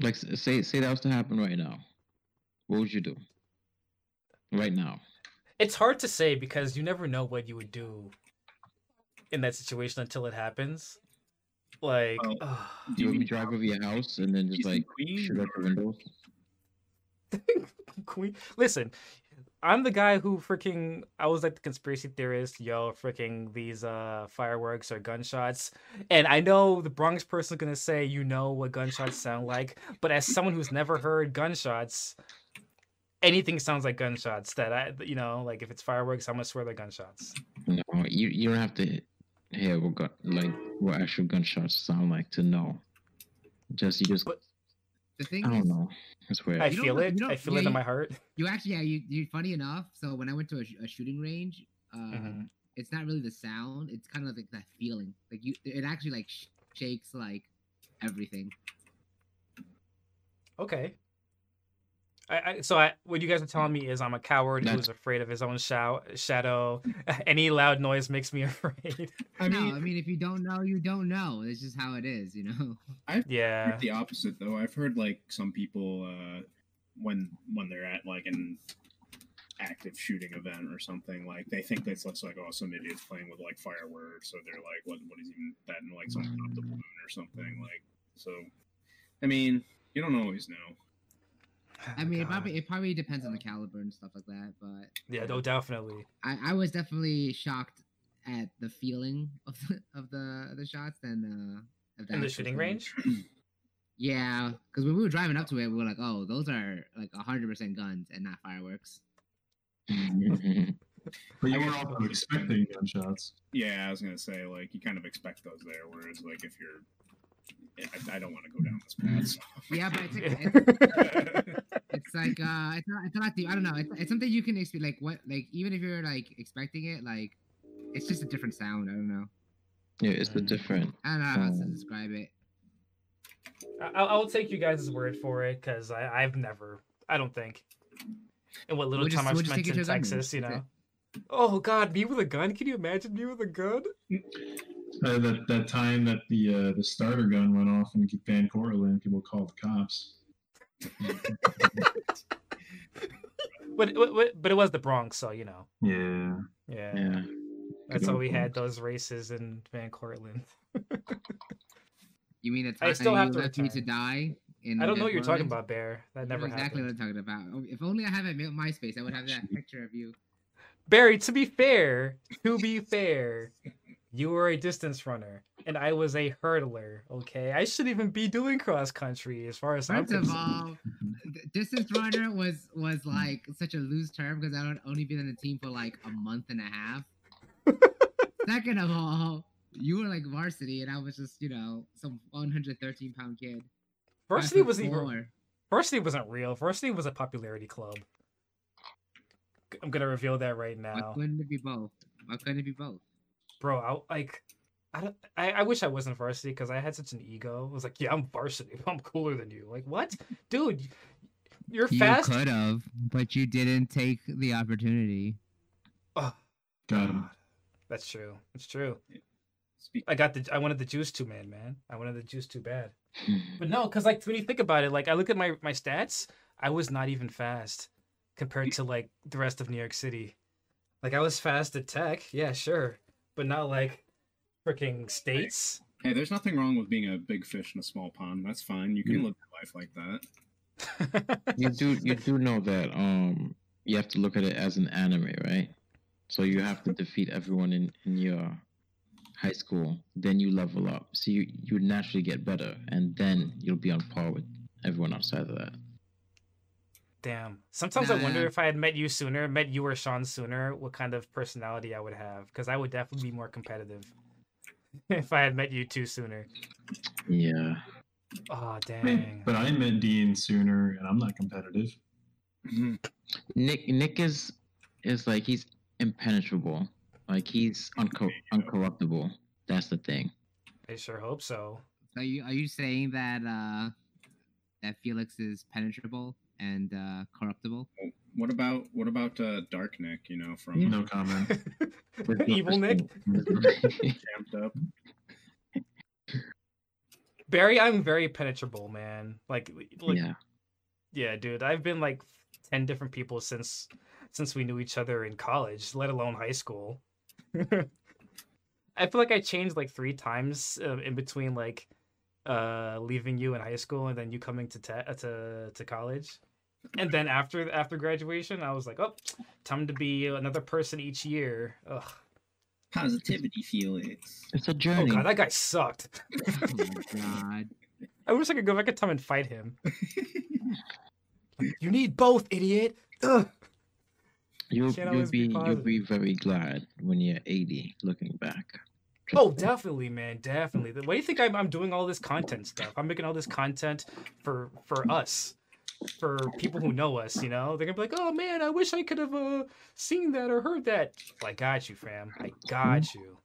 Like, say, say that was to happen right now. What would you do? Right now.
it's hard to say because you never know what you would do in that situation until it happens. Like
Well,
ugh.
Do you
mean
want me to drive over your house and then just like
queen,
shoot out the windows?
Queen. Listen, I'm the guy who freaking I was like the conspiracy theorist. Yo, freaking these uh fireworks or gunshots, and I know the Bronx person is gonna say you know what gunshots sound like, but as someone who's never heard gunshots, anything sounds like gunshots. That I you know like if it's fireworks, I'm gonna swear they're gunshots.
No, you you don't have to hear what gun, like what actual gunshots sound like to know. Just you just
But-
The thing
I don't
is,
know. I swear.
I feel it. I feel
yeah,
it in my heart.
you actually, yeah, you, you funny enough. So when I went to a, a shooting range, um,
Mhm.
it's not really the sound. It's kind of like that feeling. Like you, it actually like sh- shakes like everything.
Okay. I, I, so I, what you guys are telling me is I'm a coward
That's-
who's afraid of his own shou- shadow. Any loud noise makes me afraid.
I
no,
mean,
I mean if you don't know, you don't know. It's just how it is, you know.
yeah.
heard the opposite though. I've heard like some people uh, when when they're at like an active shooting event or something, like they think that's looks like oh some idiot's playing with like fireworks, so they're like what what is even that and like someone popped a balloon or something like so. I mean, you don't always know.
I mean, it probably it probably depends on the caliber and stuff like that. But
Yeah, no, definitely.
I, I was definitely shocked at the feeling of the of the the shots and uh of
In the shooting range?
Yeah, because when we were driving up to it, we were like, "Oh, those are like hundred percent guns and not fireworks."
But you were
guess-
also expecting gunshots.
Yeah, I was gonna say like you kind of expect those there, whereas like if you're, I, I don't want to go down this path. So.
Yeah, but it's, it's, it's like uh, it's not it's not the I don't know. It's, it's something you can expect. Like what like even if you're like expecting it, like it's just a different sound. I don't know.
Yeah, it's a
Mm.
different.
I don't know how to describe it.
I, I'll take you guys' word for it because I've never, I don't think, in what little
We'll just-
time I've
we'll
spent in
to a gun range,
Texas, you know. Oh God, me with a gun? Can you imagine me with a gun?
Uh, that that time that the uh, the starter gun went off in Van Cortlandt, people called the cops.
But, but but it was the Bronx, so you know.
Yeah.
Yeah,
Yeah.
that's
Good
how
old
we had those races in Van Cortlandt.
You mean the
I
time
still
you
have to
left me to die? In
I don't know what you're talking about, Bear. That
I know
never
exactly
happened.
what I'm talking about. Oh, If only I had a Mi- MySpace, I would have that picture of you.
Barry, to be fair, to be fair, you were a distance runner and I was a hurdler. Okay, I shouldn't even be doing cross country as far as I'm
First of
concerned.
all, distance runner was was like such a loose term because I would only been on the team for like a month and a half. Second of all, you were like varsity and I was just you know some 113 pound kid.
Varsity wasn't even varsity wasn't real. Varsity was a popularity club. I'm gonna reveal that right now.
Why couldn't it be both? Why couldn't it be both?
Bro. I like. I don't. I, I wish I wasn't varsity because I had such an ego. I was like, yeah, I'm varsity. I'm cooler than you. Like, what, dude? You're fast.
You could have, but you didn't take the opportunity.
Ugh.
Got him.
That's true. That's true.
Speak.
I got the. I wanted the juice too, man. Man, I wanted the juice too bad. Hmm. But no, because like when you think about it, like I look at my my stats, I was not even fast compared to like the rest of New York City. Like I was fast at Tech, yeah, sure, but not like freaking states.
Hey, there's nothing wrong with being a big fish in a small pond. That's fine. You can
Yeah.
live your life like that.
you do you do know that um you have to look at it as an anime, right? So you have to defeat everyone in, in your high school, then you level up. So you you naturally get better, and then you'll be on par with everyone outside of that.
Damn. Sometimes I wonder if I had met you sooner, met you or Sean sooner, what kind of personality I would have. Because I would definitely be more competitive if I had met you two sooner.
Yeah.
Oh dang.
but I met Dean sooner, and I'm not competitive.
Nick Nick is is like he's impenetrable. Like he's unco- uncorruptible. That's the thing.
I sure hope so.
So you are you saying that uh that Felix is penetrable and uh corruptible?
What about what about uh, Dark Nick? You know, from
No comment.
Evil Nick.
person-
Up.
Barry, I'm very penetrable, man. Like, like
yeah.
Yeah, dude, I've been like ten different people since since we knew each other in college, let alone high school. I feel like I changed like three times uh, in between like uh leaving you in high school and then you coming to te- uh, to to college. And then after after graduation, I was like, "Oh, time to be another person each year." Ugh.
Positivity, Felix.
It's a
Oh
journey.
god, that guy sucked.
oh my god.
I wish I could go back in time and fight him. you need both, idiot. Ugh.
you'll
can't
you'll
be
be you'll be very glad when you're 80 looking back.
Oh, definitely, man, definitely. Why do you think I'm, I'm doing all this content stuff? I'm making all this content for for us, for people who know us. You know, they're gonna be like, "Oh man, I wish I could have uh, seen that or heard that." I got you, fam. I got you.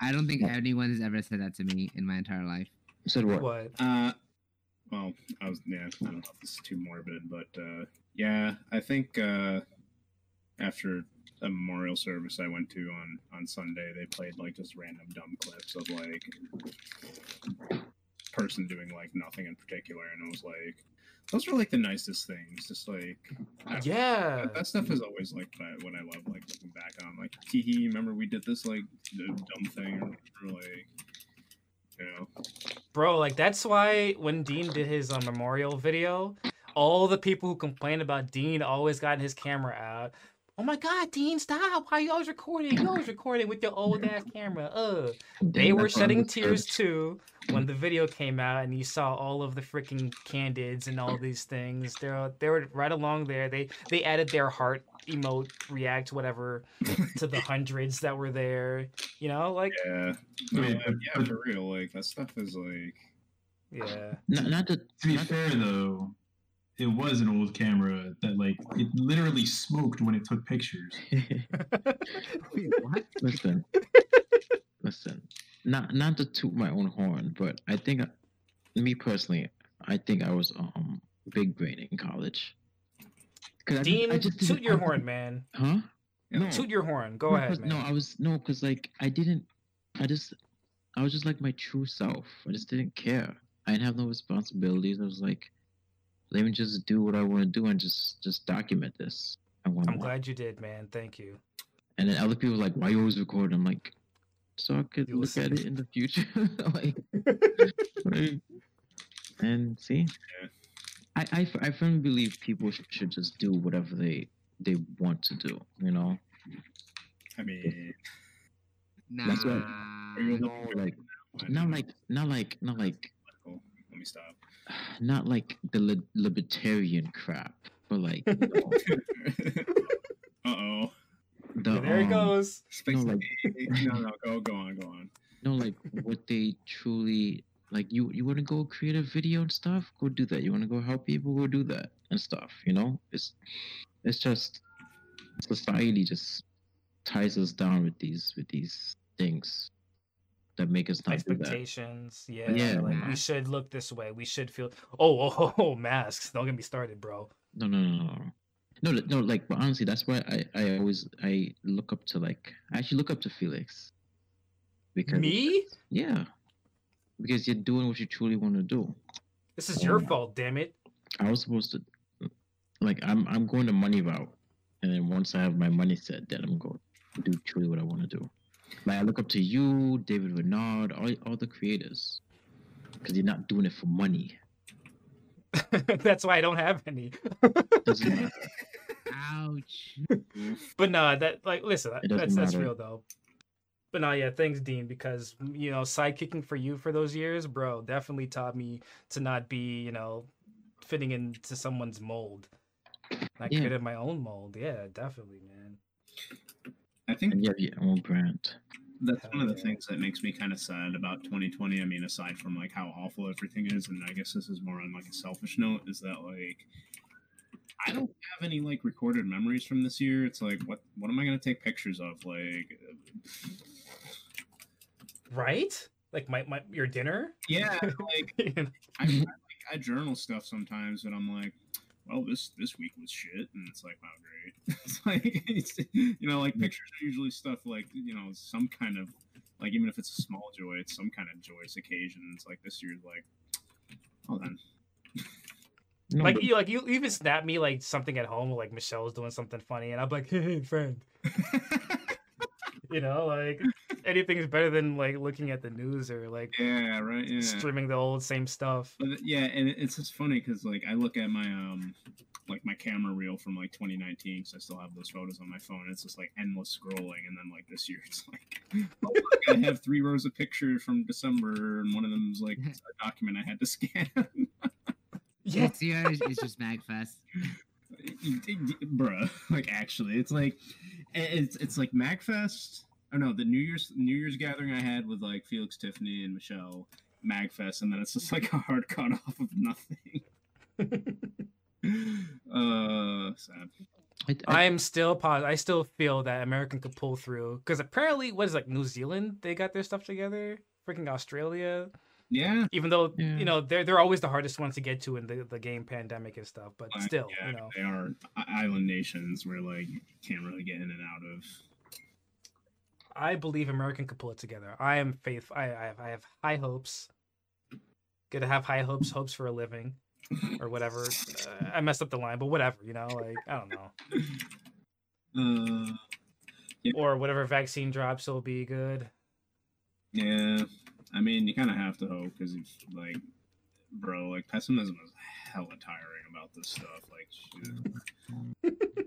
I don't think anyone has ever said that to me in my entire life.
said what?
What?
Uh, well, I was yeah. I don't know if this is too morbid, but uh, yeah, I think uh, after a memorial service I went to on on Sunday, they played like just random dumb clips of like person doing like nothing in particular, and I was like, those are like the nicest things. Just like I don't know.
Yeah,
That, that stuff is always like that what I love like looking back on like hee hee remember we did this like dumb thing or like you know
bro. Like that's why when Dean did his uh, memorial video, all the people who complained about Dean always got his camera out. Oh my God, Dean, stop! Why are you always recording? You always recording with your old ass camera. Uh. they were shedding tears too when the video came out and you saw all of the freaking candids and all these things they're they were right along there they they added their heart emote react whatever to the hundreds that were there you know like
yeah
I mean,
yeah for real like that stuff is like
yeah
Not, not to
To be
not
fair, though, it was an old camera that like it literally smoked when it took pictures.
Wait, what?
listen, listen. Not not to toot my own horn, but I think me personally, I think I was um big brain in college. 'Cause I just-
Dean,
I just
toot your
I-
horn, man.
Huh? No.
Toot your horn. Go
no,
ahead,
'cause-
man.
No, I was no, cause like I didn't. I just, I was just like my true self. I just didn't care. I didn't have no responsibilities. I was like, let me just do what I want to do and just just document this. I want.
I'm glad you did, man. Thank you.
And then other people were like, why you always record? I'm like, so I could
You'll
look at it in the future. like, like- and see,
I,
I, I, I f- I firmly believe people sh- should just do whatever they they want to do. You know,
I mean,
Nah.
That's what-
you
no, like not like not like not like
let me stop.
Not like the li- libertarian crap, but like you know,
uh oh.
the
there he
um,
goes.
No, like-
no, no, go, go on, go on.
no, like what they truly like. You you want to go create a video and stuff? Go do that. You want to go help people? Go do that and stuff. You know, it's it's just society just ties us down with these with these things that make us not.
Expectations. Yeah.
Yeah,
Like
man.
we should look this way. We should feel. Oh, oh, oh, masks. Don't get me started, bro.
No, no, no, no. No, no, like, but honestly, that's why I, I always, I look up to, like, I actually look up to Felix. Because,
Me?
Yeah. Because you're doing what you truly want to do.
This is your
Oh.
fault, damn it.
I was supposed to, like, I'm, I'm going to money route. And then once I have my money set, then I'm going to do truly what I want to do. Like, I look up to you, David Renard, all, all the creators. Because you're not doing it for money.
That's why I don't have any.
Doesn't matter.
Ouch.
But no, that like listen,
It doesn't
that's that's real though. But no, yeah, thanks, Dean, because you know, sidekicking for you for those years, bro, definitely taught me to not be, you know, fitting into someone's mold. I
Yeah.
created my own mold. Yeah, definitely, man.
I think
And you have your own brand.
that's one of the things that makes me kind of sad about 2020. I mean, aside from like how awful everything is, and I guess this is more on like a selfish note, is that like I don't have any like recorded memories from this year. It's like what what am I gonna take pictures of? Like,
Right? Like my, my your dinner?
yeah, like I, I like I journal stuff sometimes, and I'm like, well, this this week was shit, and it's like, wow, great. it's like it's, you know, like pictures are usually stuff like you know some kind of like even if it's a small joy, it's some kind of joyous occasion. It's like this year's like, oh then,
No,
like
but-
you like you even snap me like something at home, like Michelle's doing something funny, and I'm like, hey, friend. You know, like anything's better than like looking at the news or like
yeah, right, yeah.
streaming the old same stuff.
But yeah, and it's just funny because like I look at my um like my camera reel from like 2019 because I still have those photos on my phone. It's just like endless scrolling, and then like this year it's like oh, look, I have three rows of pictures from December, and one of them's like a document I had to scan.
Yeah,
it's, year is is just Magfest.
Bruh, like actually, it's like it's it's like Magfest. Oh no, the New Year's New Year's gathering I had with like Felix, Tiffany, and Michelle. Magfest, and then it's just like a hard cut off of nothing. uh, sad.
I, I,
I am still positive. I still feel that American could pull through because apparently, what is like New Zealand? They got their stuff together. Freaking Australia.
Yeah,
Even though
Yeah.
you know they're they're always the hardest ones to get to in the, the game pandemic and stuff, but
uh,
still,
yeah,
you know,
they are island nations where like you can't really get in and out of.
I believe American could pull it together. I am faith. I I have, I have high hopes. Good to have high hopes. Hopes for a living, or whatever. Uh, I messed up the line, but whatever. You know, like I don't know.
Uh,
Or whatever vaccine drops, it'll be good.
yeah, I mean, you kind of have to hope because like, bro, like pessimism is hella tiring about this stuff. Like, shit.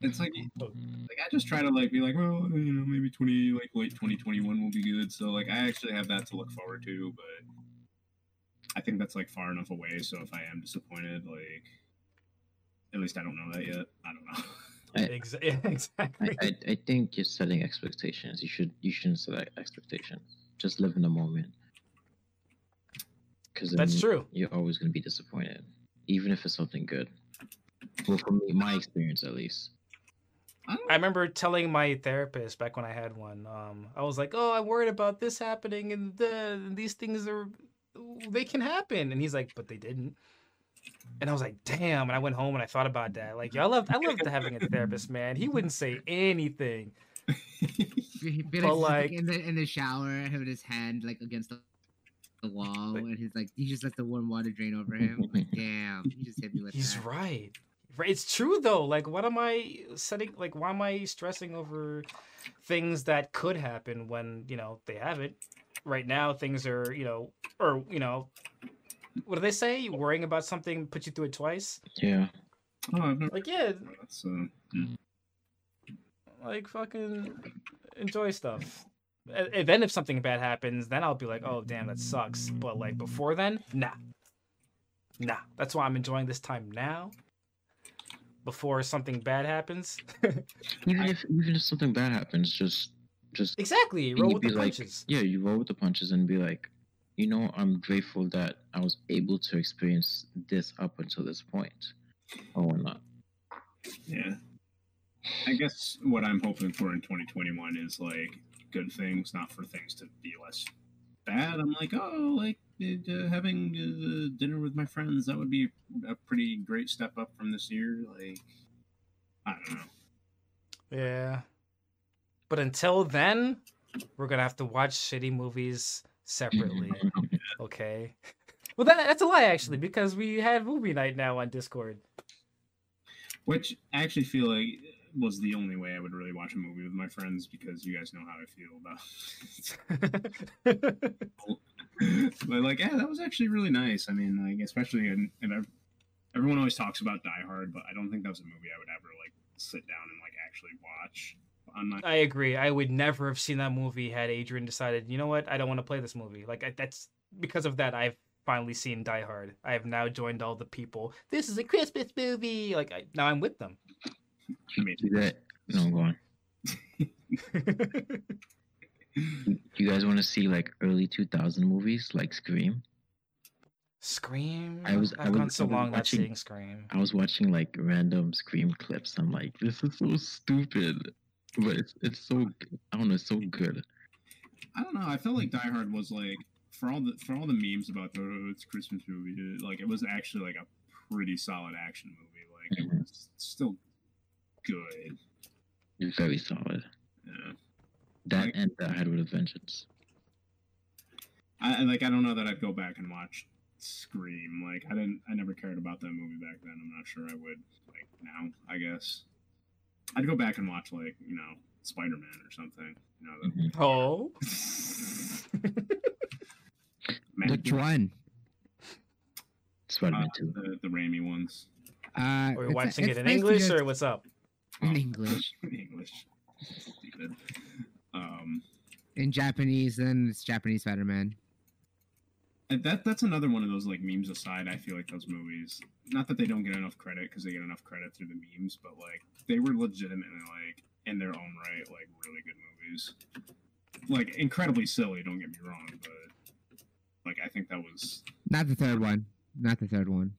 it's like like I just try to like be like, well, you know, maybe twenty like late twenty twenty one will be good. So like I actually have that to look forward to, but I think that's like far enough away. So if I am disappointed, like at least I don't know that yet. I don't know.
I-
exactly.
I, I, I think you're setting expectations. You should you shouldn't set expectations. Just live in the moment. Because
That's true.
You're always gonna be disappointed. even if it's something good. Well, for me, my experience at least.
I remember telling my therapist back when I had one. Um, I was like, "Oh, I'm worried about this happening, and, the, and these things are they can happen." And he's like, "But they didn't." And I was like, "Damn!" And I went home and I thought about that. Like, yo, I loved I loved having a therapist, man. He wouldn't say anything.
Felix
But,
is,
like-
in the in the shower, having his hand like against the, the wall, and he's like he just let the warm water drain over him. Like, damn, he just hit me with
He's
that.
right. Right. It's true though. Like, what am I setting? Like, why am I stressing over things that could happen when you know they haven't? Right now, things are you know, or you know, what do they say? Worrying about something puts you through it twice.
Yeah.
Oh, I've.
Like, yeah,
That's, uh,
like fucking enjoy stuff. And and then if something bad happens, then I'll be like, oh damn, that sucks. But like before then, nah, nah. That's why I'm enjoying this time now. Before something bad happens.
Even if even if something bad happens, just just
exactly. Roll with the
be like,
punches.
yeah, you roll with the punches and be like, you know, I'm grateful that I was able to experience this up until this point, oh, or not.
yeah. I guess what I'm hoping for in 2021 is like good things, not for things to be less bad. I'm like, oh, like uh, having uh, dinner with my friends, that would be a pretty great step up from this year. Like, I don't know.
Yeah. But until then, we're gonna have to watch shitty movies separately. Okay. Well, that, that's a lie actually, because we had movie night now on Discord.
Which I actually feel like was the only way I would really watch a movie with my friends because you guys know how I feel about. but like, yeah, that was actually really nice. I mean, like, especially and everyone always talks about Die Hard, but I don't think that was a movie I would ever like sit down and like actually watch. My
I agree. I would never have seen that movie had Adrian decided, you know what, I don't want to play this movie. Like I, that's because of that. I've finally seen Die Hard. I have now joined all the people. This is a Christmas movie. Like I, now I'm with them.
I mean,
Do that. No, go on. You- You guys want to see like early 2000 movies like Scream?
Scream.
I was-
I've
I was-
gone so
I was
long not
watching-
seeing Scream.
I was watching like random Scream clips. I'm like, this is so stupid, but it's it's so g- I don't know, it's so good.
I don't know. I felt like Die Hard was like for all the for all the memes about the oh, it's Christmas movie. Like it was actually like a pretty solid action movie. Like it
Mhm.
was still good.
It's very solid.
Yeah.
That
Like-
and Die Hard with a Vengeance.
I I- like. I don't know that I'd go back and watch Scream. Like I didn't. I never cared about that movie back then. I'm not sure I would like now. I guess I'd go back and watch like you know Spider Man or something. You know.
Mhm.
Oh.
The, Man-
Which one?
Spider-Man
uh,
2.
the the Raimi ones
Uh,
Are we watching
it's
it in English or what's up?
in English?
in English. Stupid. Um.
In Japanese, then it's Japanese Spider-Man.
And that that's another one of those like memes aside. I feel like those movies, not that they don't get enough credit because they get enough credit through the memes, but like they were legitimately like in their own right, like really good movies. Like incredibly silly. Don't get me wrong, but like I think that was
Not the third one. Not the third one.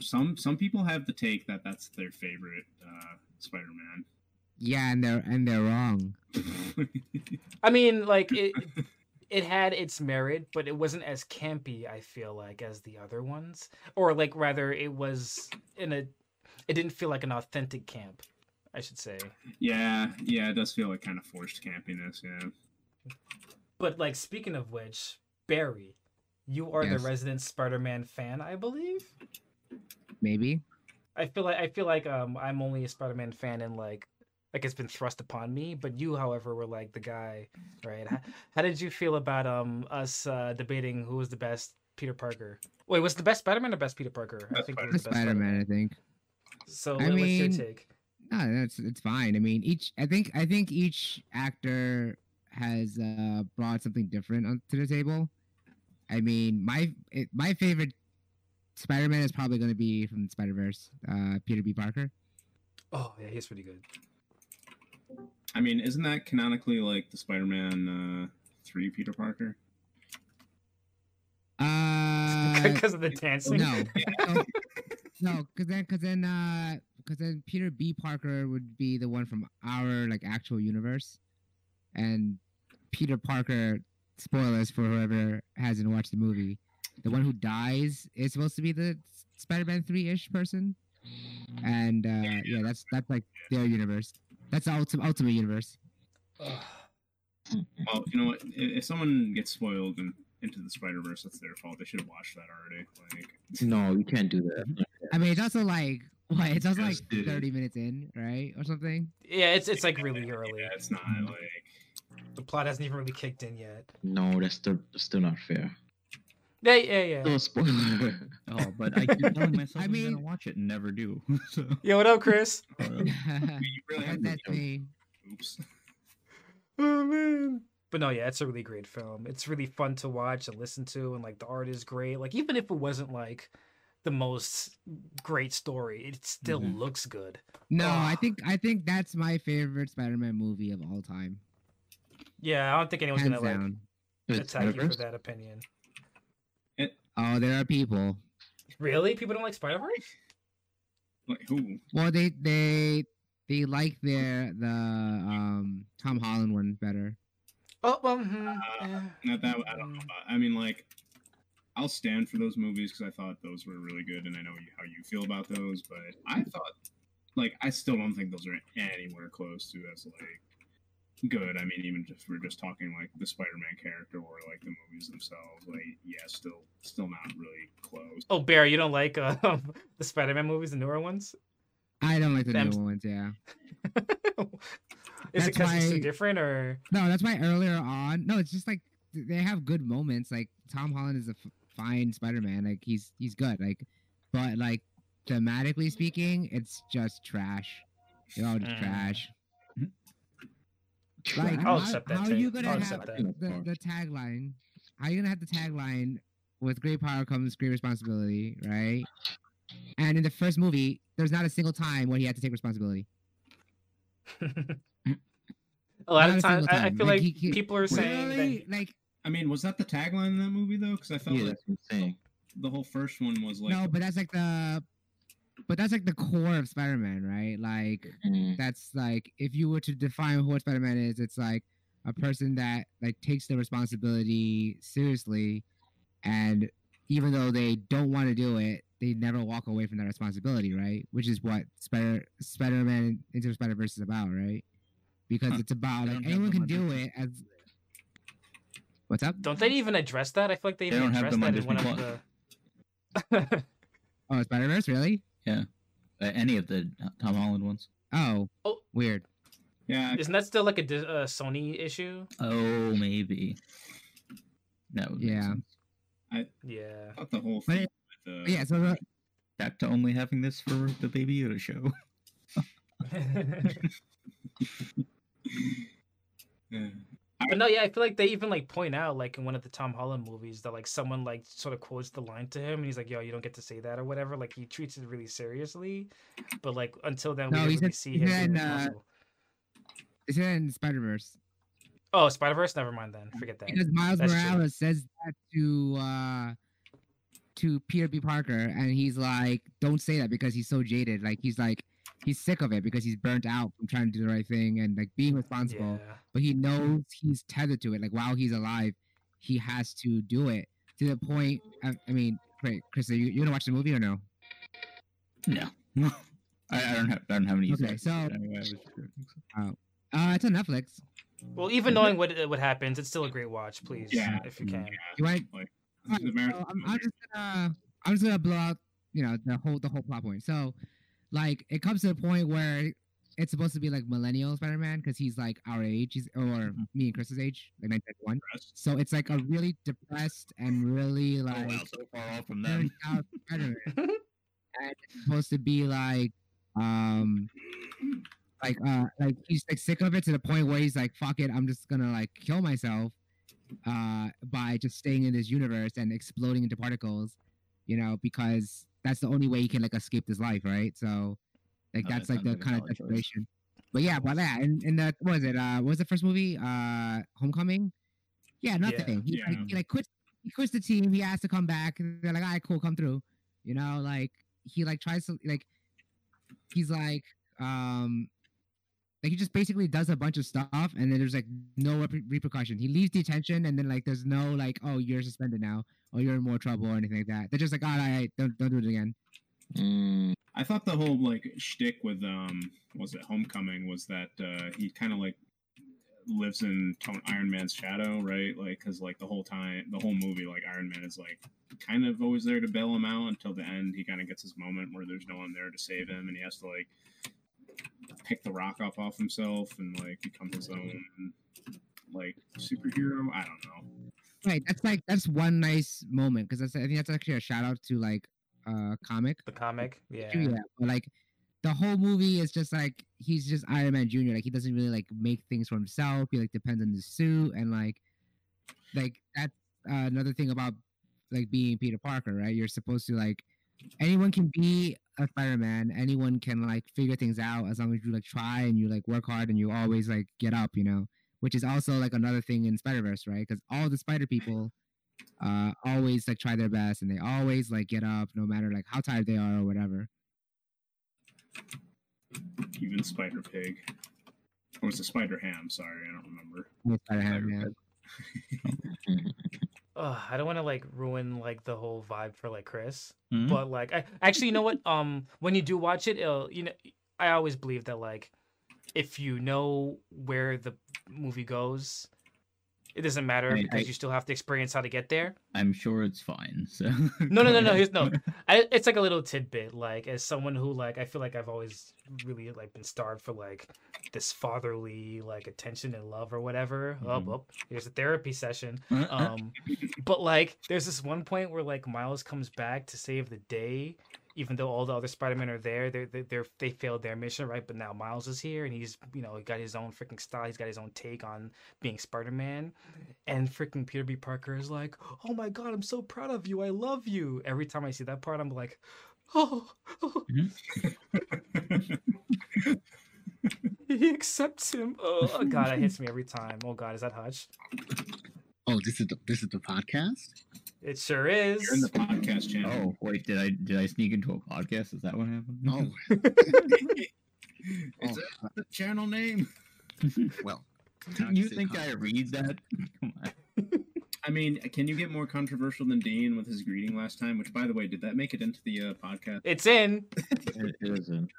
Some some people have the take that that's their favorite uh, Spider-Man.
Yeah, and they're and they're wrong.
I mean, like it. It had its merit, but it wasn't as campy. I feel like as the other ones, or like rather, it was in a. It didn't feel like an authentic camp. I should say.
yeah, yeah, it does feel like kind of forced campiness. Yeah.
But like speaking of which, Barry, you are
Yes.
the resident Spider-Man fan, I believe.
Maybe.
I feel like I feel like um I'm only a Spider-Man fan and like like it's been thrust upon me. But you, however, were like the guy, right? How, how did you feel about um us uh, debating who was the best Peter Parker? Wait, was the best Spider-Man or best Peter Parker? I
Best
think it
Spider-
was
The
the best
Spider-Man, I think.
So
I
what- what's your take?
No, that's it's fine. I mean, each I think I think each actor has uh, brought something different on- to the table. I mean, my it, my favorite Spider-Man is probably going to be from the Spider Verse, uh, Peter B. Parker.
Oh yeah, he's pretty good.
I mean, isn't that canonically like the Spider-Man uh, three Peter Parker?
Uh, uh,
because of the dancing.
no, no, because then, because then, uh, because then Peter B. Parker would be the one from our like actual universe, and Peter Parker. Spoilers for whoever hasn't watched the movie. The one who dies is supposed to be the Spider-Man three-ish person, and uh, yeah, that's that's like their universe. That's the ultimate ultimate universe.
Ugh.
Well, you know what? If, if someone gets spoiled in, into the Spider Verse, that's their fault. They should have watched that already. Like,
No, you can't do that.
I mean, it's also like what? It's also like
Just did it.
thirty minutes in, right, or something.
yeah, it's it's like really early.
yeah, it's not
Mm-hmm.
like.
The plot hasn't even really kicked in yet.
No, that's still still not fair.
Yeah, yeah, yeah.
Still a spoiler.
Oh, but I keep telling myself
I
I am
mean-
gonna watch it and never do. so,
Yo, what up, Chris?
uh,
You really have
that's
to.
me.
Oops.
Oh man. But no, yeah, it's a really great film. It's really fun to watch and listen to, and like the art is great. Like even if it wasn't like the most great story, it still
Mhm.
looks good.
No, I think I think that's my favorite Spider-Man movie of all time,
Yeah, I don't think anyone's
hands
gonna like
down.
It's
attack you for that opinion.
Oh, there are people.
Really? People don't like Spider Verse?
Like who?
Well, they they they like their the um Tom Holland one better.
Oh well, hmm,
Uh, Not that I don't know
mm.
about. I mean, like, I'll stand for those movies because I thought those were really good, and I know you, how you feel about those. But I thought, like, I still don't think those are anywhere close to as like good. I mean, even if we're just talking like the Spider-Man character or like the movies themselves, like, yeah, still, still not really close.
Oh, Bear, you don't like uh, the Spider Man movies, the newer ones?
I don't like the
Them-
new ones. Yeah.
Is it because it's too different, or
No, that's why earlier on. No, it's just like they have good moments. Like Tom Holland is a f- fine Spider-Man. Like he's he's good. Like, but like thematically speaking, it's just trash. It's all just
Mm.
trash.
Trash.
Like,
I'll
how,
accept that
how are you gonna
I'll
have the, the tagline? How are you gonna have the tagline with great power comes great responsibility, right? And in the first movie, there's not a single time where he had to take responsibility.
a lot
Not
of times
single
I, I feel
Like,
like
he- he-
people are saying
Literally,
that
like
I mean, was that the tagline in that movie though? Because I felt
Yeah,
like
that's what I'm saying.
the whole first one was like,
no, but that's like the, but that's like the core of Spider-Man, right? Like
Mm,
that's like if you were to define what Spider-Man is, it's like a person that like takes the responsibility seriously, and even though they don't want to do it, they never walk away from that responsibility, right? Which is what Spider Spider-Man Into the Spider-Verse is about, right? Because
Huh.
it's about like anyone can do it as. What's up?
don't they even address that? I feel like they
They
even
don't have
addressed that in one of the.
Oh, Spider Verse, really?
Uh, any of the Tom Holland ones.
Oh,
Oh.
weird.
yeah,
Isn't that still like a Dis- uh, Sony issue?
Oh, maybe. That would
Yeah.
sense.
Yeah.
I thought the whole thing.
it-
the,
Yeah, so the,
Back to only having this for the Baby Yoda show.
Yeah.
But no, yeah, I feel like they even like point out like in one of the Tom Holland movies that like someone like sort of quotes the line to him and he's like, "Yo, you don't get to say that" or whatever. Like he treats it really seriously, but like until then we
No,
don't really see him. being
uh, it's in Spider Verse
Oh, Spider Verse. Never mind then. Forget that.
because Miles
That's true.
Morales says that to uh to Peter B. Parker, and he's like, "Don't say that," because he's so jaded. Like he's like, he's sick of it because he's burnt out from trying to do the right thing and like being responsible.
Yeah.
But he knows he's tethered to it. Like while he's alive, he has to do it to the point. I, I mean, wait, Chris, are you you gonna watch the movie or no?
No. I, I don't have I don't have any.
Okay,
thoughts
so-
on it anyway, just joking.
Uh, it's on Netflix.
Well, even knowing what what happens, it's still a great watch. Please,
Yeah.
if you can.
You want?
Like,
Alright,
this is American
so I'm, I'm just gonna I'm just gonna blow out you know the whole the whole plot point. So like it comes to the point where it's supposed to be like millennial Spider-Man because he's like our age, he's or
Mhm.
me and Chris's age, like 1991.
Press.
So it's like a really depressed and really
Oh
like
wow, so far off from them.
burnt out Spider-Man. and it's supposed to be like um like uh like he's like sick of it to the point where he's like fuck it i'm just gonna like kill myself uh by just staying in this universe and exploding into particles you know because that's the only way he can like escape this life right so like
Oh,
that's like the kind of desperation but yeah but that and, and that was it uh what was the first movie uh homecoming yeah nothing he, like,
Yeah.
he like quits he quits the team. He has to come back. They're like, all right, cool, come through. You know, like he like tries to like he's like um like he just basically does a bunch of stuff and then there's like no reper- repercussion. He leaves detention and then like there's no like oh you're suspended now or you're in more trouble or anything like that. They're just like all right, all right don't don't do it again.
Mm,
I thought the whole like shtick with um was it Homecoming was that uh he kind of like lives in Tone Iron Man's shadow, right? Like because like the whole time, the whole movie, like Iron Man is like kind of always there to bail him out until the end. He kind of gets his moment where there's no one there to save him, and he has to like pick the rock off off himself and like become his own like superhero. I don't know.
Right, that's like that's one nice moment because that's I think that's actually a shout out to like uh comic.
The comic, yeah.
Yeah, but like the whole movie is just like he's just Iron Man Junior. Like he doesn't really like make things for himself. He like depends on the suit and like like that's uh, another thing about like being Peter Parker, right? You're supposed to like anyone can be a Spider-Man. Anyone can like figure things out as long as you like try and you like work hard and you always like get up, you know. Which is also like another thing in Spider Verse, right? Because all the Spider people uh always like try their best and they always like get up no matter like how tired they are or whatever.
Even Spider Pig. Or was it Spider Ham? Sorry, I don't remember.
With Spider-Ham, yeah.
Ugh, I don't want to like ruin like the whole vibe for like Chris,
Mhm.
but like I actually, you know what? Um, when you do watch it, it'll you know, I always believe that like if you know where the movie goes, it doesn't matter
I mean,
because
I-
you still have to experience how to get there.
I'm sure it's fine. So
No, no, no, no. Here's no. I, it's like a little tidbit. Like as someone who like I feel like I've always really like been starved for like this fatherly like attention and love or whatever. Oh,
Mhm.
well, here's a therapy session. Um, but like there's this one point where like Miles comes back to save the day, even though all the other Spider-Men are there. They're, they're, they're they failed their mission, right? But now Miles is here and he's you know got his own freaking style. He's got his own take on being Spider-Man, and freaking Peter B. Parker is like, "Oh my god, I'm so proud of you. I love you." Every time I see that part, I'm like, "Oh, oh he accepts him." Oh god, it hits me every time. Oh god, is that Hutch?
Oh, this is the this is the podcast.
It sure is.
You're in the podcast channel.
oh wait, did I did I sneak into a podcast? Is that what happened?
No.
Is
oh,
that the channel name?
well.
Do you think I read that? Come on.
I mean, can you get more controversial than Dean with his greeting last time? Which, by the way, did that make it into the uh, podcast?
It's in.
it, it isn't.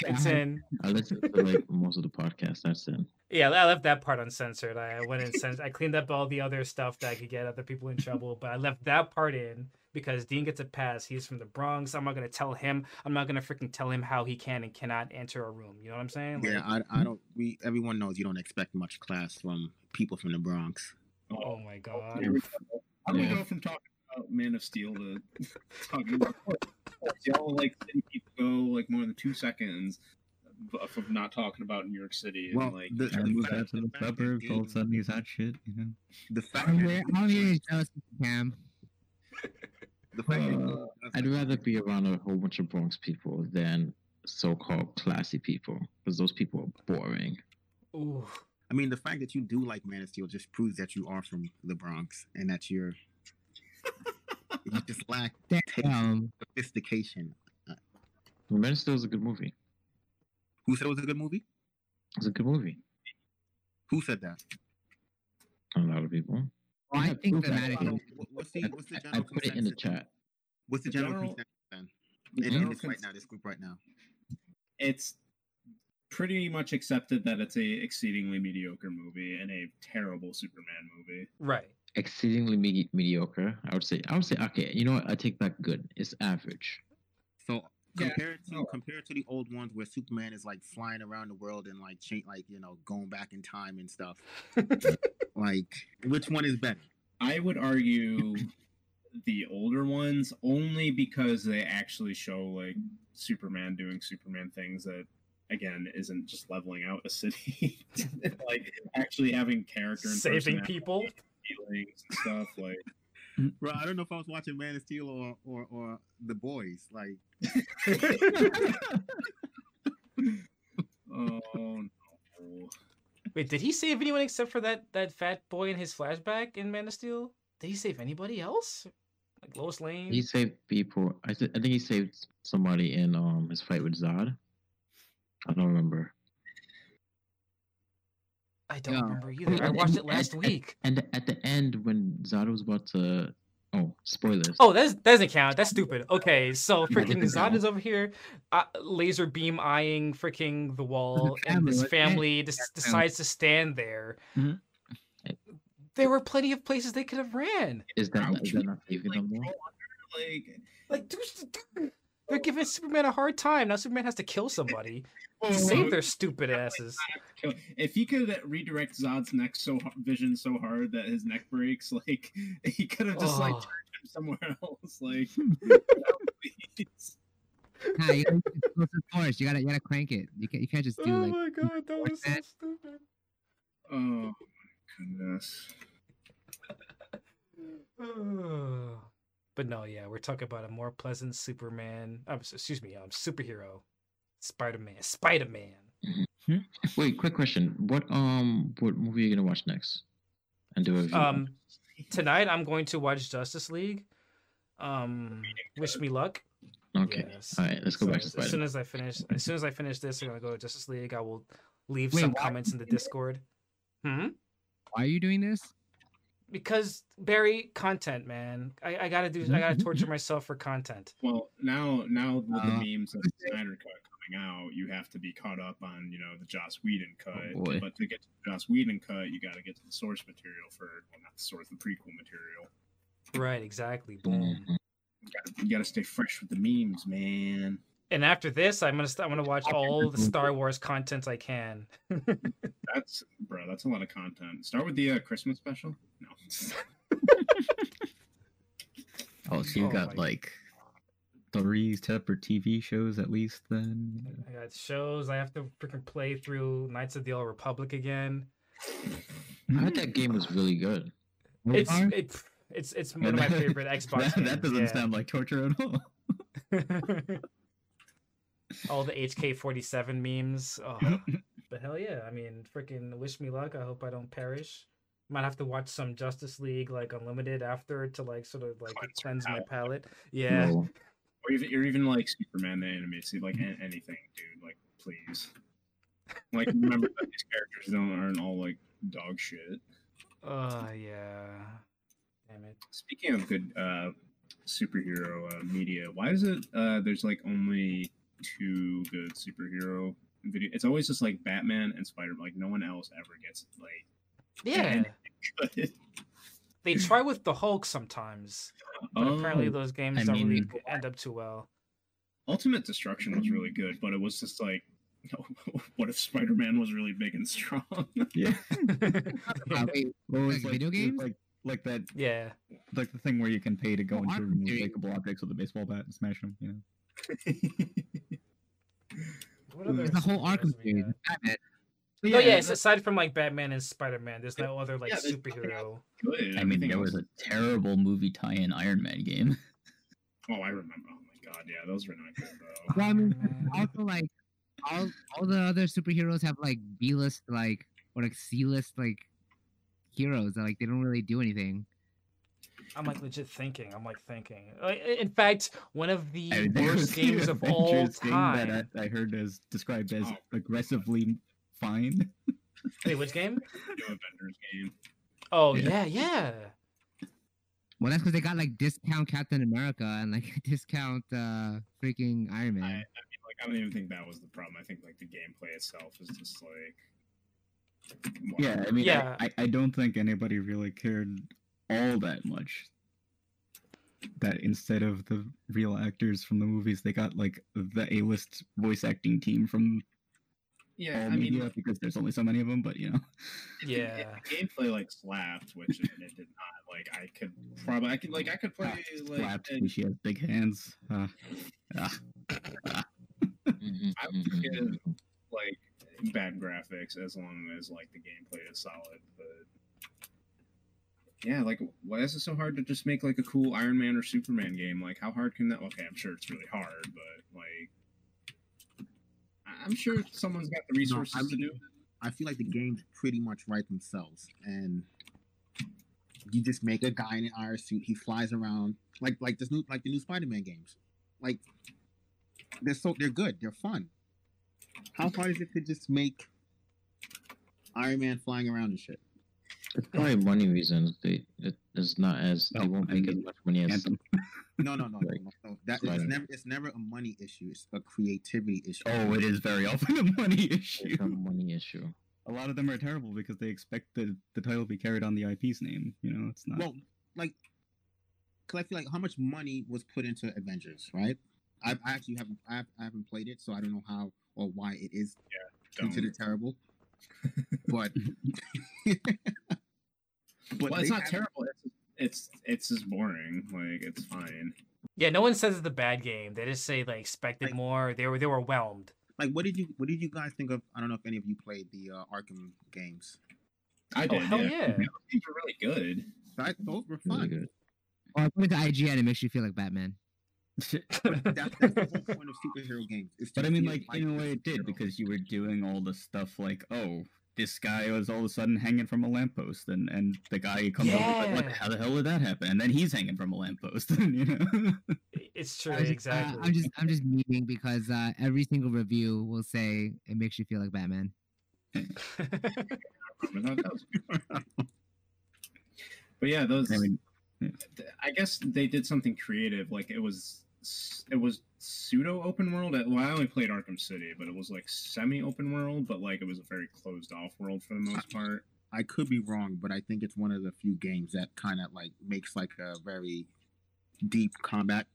It's in.
I listen to like most of the podcast. That's it.
Yeah, I left that part uncensored. I went and cens- I cleaned up all the other stuff that I could get other people in trouble, but I left that part in because Dean gets a pass. He's from the Bronx. I'm not gonna tell him. I'm not gonna freaking tell him how he can and cannot enter a room. You know what I'm saying?
Yeah, I, I don't. We everyone knows you don't expect much class from people from the Bronx.
Oh my god.
Here we go. How do we go from talking about Man of Steel to talking about? Y'all like letting people go like more than two seconds b- from not talking about New York City and
Well,
like
the-
Trying to move out to the
the fact that
suburbs, all of a sudden he's hot shit, you know?
The fact
I'm
that
I'm really jealous of Cam.
the fact
uh, I'd rather be around a whole bunch of Bronx people than so-called classy people, because those people are boring.
Ooh.
I mean, the fact that you do like Man of Steel just proves that you are from the Bronx and that you're you just lack
Damn.
sophistication.
Man of Steel is a good movie.
Who said it was a good movie?
It's a good movie.
Who said that?
A lot of people.
Well, I think
proof that-
thematically,
What- What's the what's the
I, I
general
put it in the chat.
What's the
The
general,
general-
consensus then? In, in this right now, this group right now.
it's pretty much accepted that it's a exceedingly mediocre movie and a terrible Superman movie.
Right.
Exceedingly me- mediocre. I would say. I would say. Okay, you know what? I take back good. It's average.
So
Yeah,
compared to
no.
compared to the old ones where Superman is like flying around the world and like change like you know going back in time and stuff. like which one is better?
I would argue the older ones only because they actually show like Superman doing Superman things that again isn't just leveling out a city like actually having character and
Saving people.
feelings and stuff like
Bro, I don't know if I was watching Man of Steel or or, or The Boys. Like
oh no
Wait, did he save anyone except for that that fat boy in his flashback in Man of Steel? Did he save anybody else? Like Lois Lane?
He saved people. I, th- I think he saved somebody in um his fight with Zod. I don't remember.
I don't
Yeah.
remember either. I watched
and-
it last
and-
week.
And at the end, when Zod was about to, oh, spoilers.
Oh, that's, that doesn't count. That's stupid. Okay, so
Yeah,
freaking
doesn't
Zod is over here, uh, laser beam eyeing freaking the wall, and
family,
this
wasn't it?
family des-
Yeah,
decides to stand there.
Mhm.
There were plenty of places they could have ran.
is that not, is that
Ouch.
not saving
Like,
them more?
throw under, like,
Like, dude, they're giving Superman a hard time. Now Superman has to kill somebody
whoa,
to save their stupid asses.
If he could redirect Zod's neck so vision so hard that his neck breaks, like he could have just like
Oh.
turned him somewhere else. Like, please.
Nah, you gotta use explosive force. You gotta, you gotta crank it. You can't, you can't just do
Oh
like.
my god, that was so
that.
stupid.
oh my goodness.
but no, yeah, we're talking about a more pleasant Superman. Um, excuse me, um, superhero, Spider Man. Spider Man.
Wait, quick question. What um, what movie are you gonna watch next? And do a review?
Um, tonight I'm going to watch Justice League. Um, wish me luck.
okay.
Yes.
All right, let's go
So
back to
as, as soon as I finish, as soon as I finish this, I'm gonna go to Justice League. I will leave
Wait,
some comments in the Discord. Hmm.
Why are you doing this?
Because Barry, content, man. I, I gotta do. I gotta torture myself for content.
Well, now now with the
Uh,
memes of the Snyder cut coming out, you have to be caught up on you know the Joss Whedon cut.
Oh,
but to get to the Joss Whedon cut, you got to get to the source material for well, not the source, the prequel material.
Right. Exactly. Boom.
Mhm.
You gotta, you gotta stay fresh with the memes, man.
And after this, I'm gonna st- I'm gonna watch all the Star Wars content I can.
That's bro, that's a lot of content. Start with the uh, Christmas special. No,
Oh, so you
Oh
got
my-
like three separate TV shows at least then?
I got shows. I have to freaking play through Knights of the Old Republic again.
I heard that game was really good.
It's it's it's it's one of my favorite Xbox
that,
games.
that doesn't
yeah.
sound like torture at all.
All the HK47 memes. Oh, but hell yeah! I mean, freaking wish me luck. I hope I don't perish. Might have to watch some Justice League like Unlimited after to like sort of like
Cleanse
cleanse my
palate.
palate. Yeah.
No.
or even or even like Superman the animated series, like a- anything, dude. Like, please. Like, remember that these characters don't aren't all like dog shit.
Oh yeah. Damn it.
Speaking of good uh, superhero uh, media, why is it uh, there's like only two good superhero video? It's always just like Batman and Spider. Man like no one else ever gets like
Yeah. They try with the Hulk sometimes, but apparently
Oh,
those games
I
don't really end up too well.
Ultimate Destruction was really good, but it was just like, what if Spider Man was really big and strong?
yeah.
Uh, wait,
Well,
Like video games?
Like like that
yeah.
like the thing where you can pay to go
Oh,
into
Arkham
remove
series.
breakable objects with a baseball bat and smash them, you know.
What other
the whole
superheroes
Arkham
we
series.
got?
Batman.
No, oh, yeah, it's aside from like Batman and Spider Man, there's no other like
yeah,
superhero.
Oh,
I mean,
Everything
there was a terrible movie tie-in Iron Man game.
Oh, I remember. Oh my god, yeah, those were not good, bro.
Well, I mean, also like all all the other superheroes have like B list like or like C list like heroes that like they don't really do anything.
I'm like legit thinking. I'm like thinking. In fact, one of the
I mean, there was
worst
the
games of all time.
that I, I heard is described as
Oh.
aggressively fine.
Wait, which game?
New Avengers game.
Oh
Yeah.
yeah, yeah.
Well, that's because they got like discount Captain America and like discount uh freaking Iron Man.
I, I mean, like, I don't even think that was the problem. I think like the gameplay itself is just like.
Yeah, I mean,
Yeah.
I, I don't think anybody really cared all that much. That instead of the real actors from the movies, they got like the A-list voice acting team from
Yeah,
all
I mean,
media because there's only so many of them. But you know,
if the- if
Yeah.
the gameplay like slapped, which it, it did not. Like, I could probably, I could like, I could play like,
slapped.
and
She has big hands. Uh, ah.
I would
mhm,
forgive
mhm.
like bad graphics as long as like the gameplay is solid. But yeah, like why is it so hard to just make like a cool Iron Man or Superman game? Like how hard can that? Okay, I'm sure it's really hard, but like I'm sure someone's got the resources
I
to do. it.
I feel like the games pretty much write themselves, and you just make a guy in an iron suit. He flies around like like this new like the new Spider-Man games. Like they're so they're good. They're fun. How hard is it to just make Iron Man flying around and shit?
It's probably money reasons. They it's not as they
Oh,
won't
I
make as much money as
Anthem.
No, no, no, no,
Right.
no, no. That it's never it's never a money issue. It's a creativity issue.
Oh, it is very often a money issue.
it's a money issue.
A lot of them are terrible because they expect the, the title to be carried on the IP's name. You know, it's not.
Well, like, cause I feel like how much money was put into Avengers, right? I, I actually haven't I, have, I haven't played it, so I don't know how or why it is
Don't.
considered terrible. But but
well, it's not terrible. It's, it's it's just boring. Like it's fine.
Yeah, no one says it's a bad game. They just say they expected
Like-
more. They were they were whelmed.
Like, what did you what did you guys think of? I don't know if any of you played the uh, Arkham games.
I
Oh
did.
hell
yeah.
yeah!
These are really good.
That, those were
Really
fun.
good.
Or I put it to IGN and it makes you feel like Batman.
But that, that's the whole point of superhero games.
But I mean, like in a way, it did because you were doing all the stuff like, oh, this guy was all of a sudden hanging from a lamppost, and and the guy comes over like, what,
Yeah.
how the hell did that happen? And then he's hanging from a lamppost, you know.
It's true,
I was- uh,
exactly.
I'm just I'm just memeing because uh, every single review will say it makes you feel like Batman.
Remember that? That was good. But yeah, those.
I mean,
I guess they did something creative. Like it was, it was pseudo open world. Well, I only played Arkham City, but it was like semi open world. But like it was a very closed off world for the most part.
I could be wrong, but I think it's one of the few games that kind of like makes like a very deep combat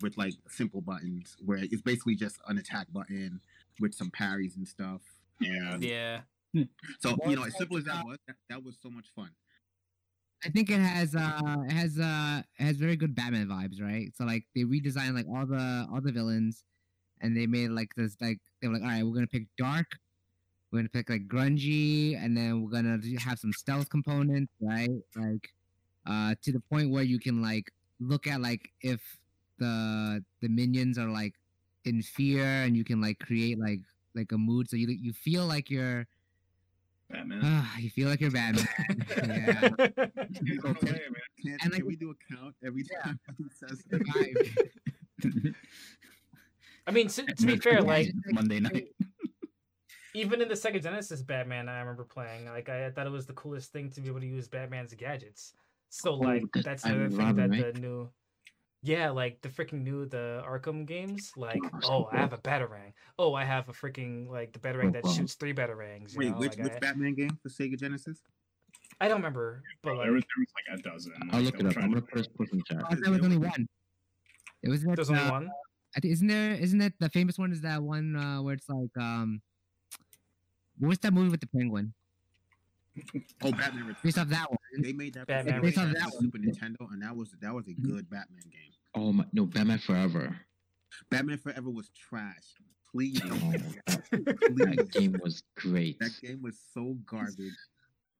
with like simple buttons, where it's basically just an attack button with some parries and stuff.
Yeah.
yeah.
So you know, as simple as that
uh,
was, that, that was so much fun.
I think it has uh has uh has very good Batman vibes, right? So like they redesigned like all the all the villains and they made like this like they were like, all right, we're gonna pick dark, we're gonna pick like grungy, and then we're gonna have some stealth components, right? Like uh to the point where you can like look at like if the the minions are like in fear and you can like create like like a mood so you you feel like you're
Batman.
ah, you feel like you're Batman. yeah.
Run away, man.
Can,
And, like,
can we do a count every time he says
The.
I mean, to, to be fair, like
Monday night.
even in the Sega Genesis Batman, I remember playing. Like I, thought it was the coolest thing to be able to use Batman's gadgets. So like that's
Batman
another thing
Robin,
that
right?
the new, yeah, like the freaking new the Arkham games. Like
Oh,
oh, I have a batarang. Oh, I have a freaking like the batarang that shoots three batarangs. You
Wait,
know?
which
like,
which
I,
Batman game for Sega Genesis?
I don't remember, but
There was,
like
there was like a dozen.
I'll
like,
look it up. I'm gonna put his put in chat.
I thought there was only one. It was that.
there's only
uh,
one.
I think isn't there? Isn't it the famous one? Is that one uh, where it's like um, what's that movie with the penguin?
Oh, Batman Returns.
Based off that one.
They made that for
Batman
Super
Returns.
Nintendo, Super Nintendo, and that was that was a
Mhm.
good Batman game.
Oh my no, Batman Forever.
Batman Forever was trash. Please.
Oh, that,
that. Please.
that game was great.
That game was so garbage.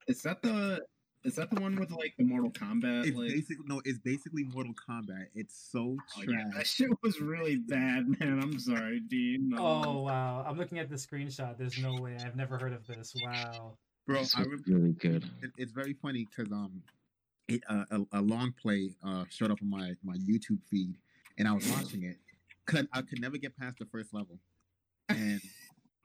Is that the? Is that the one with like the Mortal Kombat?
It's
like,
basically no, it's basically Mortal Kombat. It's so
oh,
trash.
yeah, that shit was really bad, man. I'm sorry, Dean. No.
Oh wow! I'm looking at the screenshot. There's no way. I've never heard of this. Wow.
Bro,
This
I
was
remember
really good.
it, it's very funny because um, it uh, a, a long play uh showed up on my my YouTube feed, and I was watching it. because I could never get past the first level, and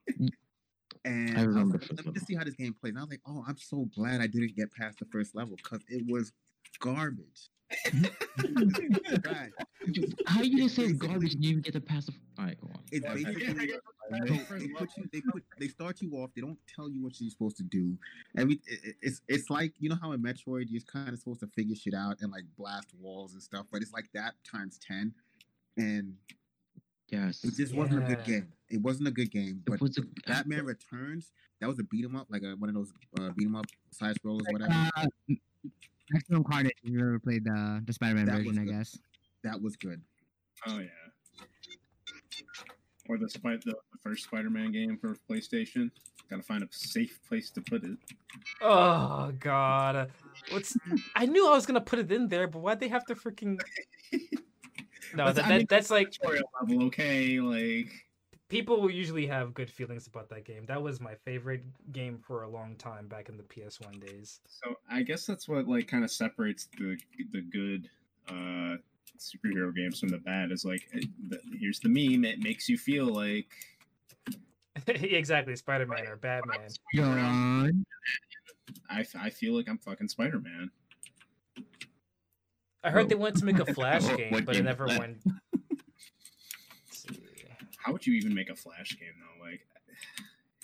and
I
was like, let me just see how this game plays. And I was like, oh, I'm so glad I didn't get past the first level because it was garbage. Trash. It
How you gonna say it's garbage and you even get the pass the? All right, go on.
It's basically
get- I get
so they put you, they put, they start you off. They don't tell you what you're supposed to do. Every it- it- it's it's like you know how in Metroid you're kind of supposed to figure shit out and like blast walls and stuff, but it's like that times ten, and
Yes.
it just wasn't a good game. It wasn't a good game. But
It was a,
Batman Returns, that was a beat 'em up, like a, one of those uh, beat 'em up side scrollers, whatever.
Uh, Maximum Carnage. If you ever played the the Spider-Man
That
version, I
good.
guess.
That was good.
Oh yeah. Or the Spy- the, the first Spider-Man game for PlayStation. Gotta find a safe place to put it.
Oh god. What's? I knew I was gonna put it in there, but why'd they have to freaking? No,
That's-
that,
I
that
mean,
that's like
Tutorial level, okay? Like
people usually have good feelings about that game. That was my favorite game for a long time back in the PS1 days.
So I guess that's what like kind of separates the the good uh superhero games from the bad. Is like it- the, here's the meme. It makes you feel like
exactly, Spider-Man or Batman.
Go on.
I, f- I feel like I'm fucking Spider Man.
I heard
Oh.
they wanted to make a Flash game,
what
but it never went. Let's see.
How would you even make a Flash game though? Like,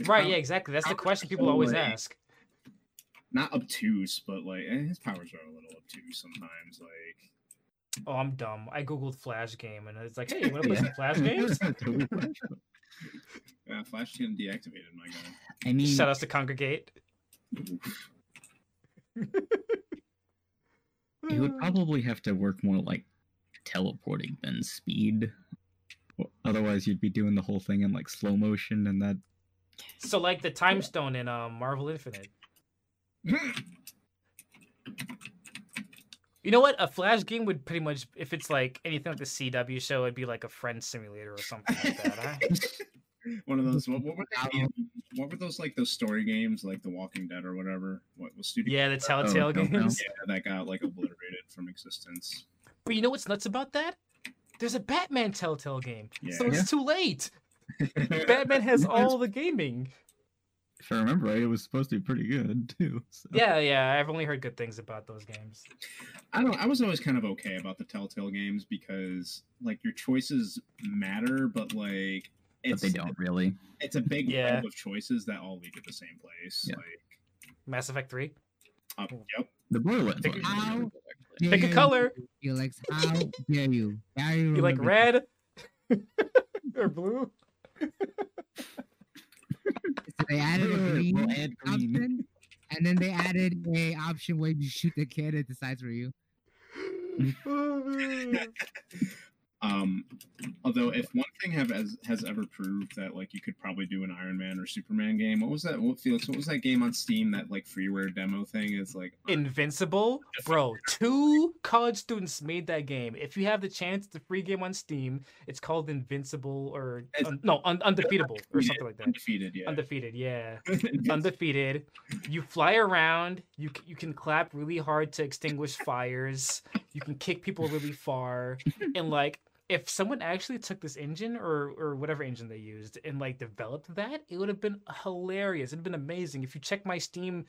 Right,
power-
yeah, exactly. That's the question people
so,
always
like,
ask.
Not obtuse, but like eh, his powers are a little obtuse sometimes. Like,
Oh, I'm dumb. I googled Flash game, and it's like, hey, you want to play some Flash games?
yeah, Flash getting deactivated, my guy.
I mean,
Shout outs to
Kongregate.
you would probably have to work more like teleporting than speed. Or- Otherwise, you'd be doing the whole thing in like slow motion, and that
So, like the Time Stone in um, Marvel Infinite. You know what? A Flash game would pretty much, if it's like anything like the CW show, it'd be like a friend simulator or something like that. Huh?
One of those. What, what were they? What were those like those story games, like The Walking Dead or whatever? What was Studio?
Yeah, the Telltale
Telltale.
games.
Yeah, that got like obliterated from existence.
But you know what's nuts about that? There's a Batman Telltale game, so
Yeah.
it's too late. Batman has all the gaming.
if I remember right, it was supposed to be pretty good too. So.
Yeah, yeah. I've only heard good things about those games.
I don't. I was always kind of okay about the Telltale games because like your choices matter, but like
but
it's
they don't really.
it's a big
Yeah.
web of choices that all lead to the same place.
Yeah.
Like,
Mass Effect Three.
up, yep.
The Borderlands.
Pick-
ones are
How
really good,
Pick a color.
you, Felix, how dare you? Dare you
You like
remember-
red or blue?
So they added a
We'll
green
add green.
option, and then they added a option where you shoot the kid it decides for you.
Oh, man.
Um, although if one thing have has, has ever proved that like you could probably do an Iron Man or Superman game, what was that? What Felix? What was that game on Steam? That like freeware demo thing is like
Invincible, bro. Two college students made that game. If you have the chance, a free game on Steam. It's called Invincible or un- no, un- undefeated or something like that.
undefeated. Yeah,
Undefeated, yeah. Undefeated. You fly around. You you can clap really hard to extinguish fires. You can kick people really far. And like, if someone actually took this engine or or whatever engine they used and like developed that, it would have been hilarious. It'd been amazing. If you check my Steam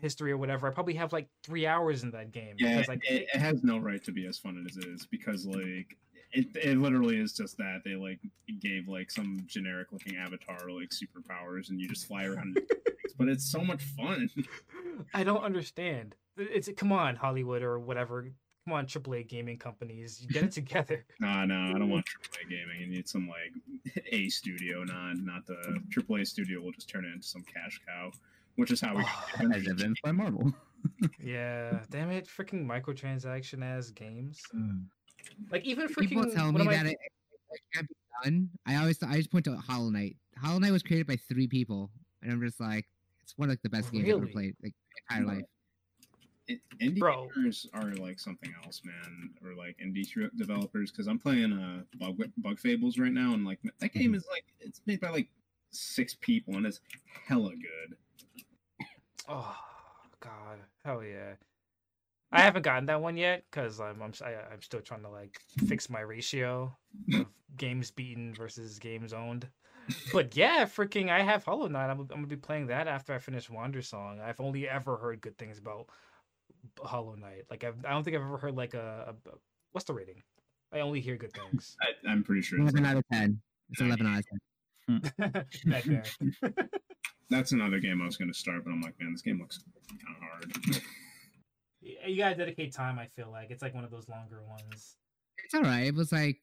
history or whatever, I probably have like three hours in that game.
Yeah,
because, like,
it, it has no right to be as fun as it is because like it, it literally is just that they like gave like some generic looking avatar like superpowers and you just fly around. and do things. but it's so much fun.
I don't understand. It's come on Hollywood or whatever. Come on AAA gaming companies, get it together.
Nah, no, I don't want AAA gaming. You need some like A studio, not not the AAA studio will just turn it into some cash cow, which is how we.
Oh,
As evidenced by Marvel.
Yeah, damn it, freaking microtransaction as games.
Mm.
Like even
for
People
tell me
of my-
that it, it can't be done. I always I just point to Hollow Knight. Hollow Knight was created by three people, and I'm just like, it's one of like, the best games I've ever played, like my entire life.
I- Indie
Bro.
gamers are like something else, man, or like indie tr- developers. Because I'm playing uh Bug Bug Fables right now, and like that game is like it's made by like six people, and it's hella good.
Oh god, hell yeah! I haven't gotten that one yet because I'm I'm s- I, am i am still trying to like fix my ratio of games beaten versus games owned. But yeah, freaking, I have Hollow Knight. I'm, I'm gonna be playing that after I finish Wandersong. I've only ever heard good things about Hollow Knight. Like I've, I don't think I've ever heard like a, a what's the rating? I only hear good things.
I, I'm pretty sure
Eleven out of ten. It's eleven out of ten.
That's another game I was gonna start, but I'm like, man, this game looks kind of hard.
You gotta dedicate time. I feel like it's like one of those longer ones.
It's all right. It was like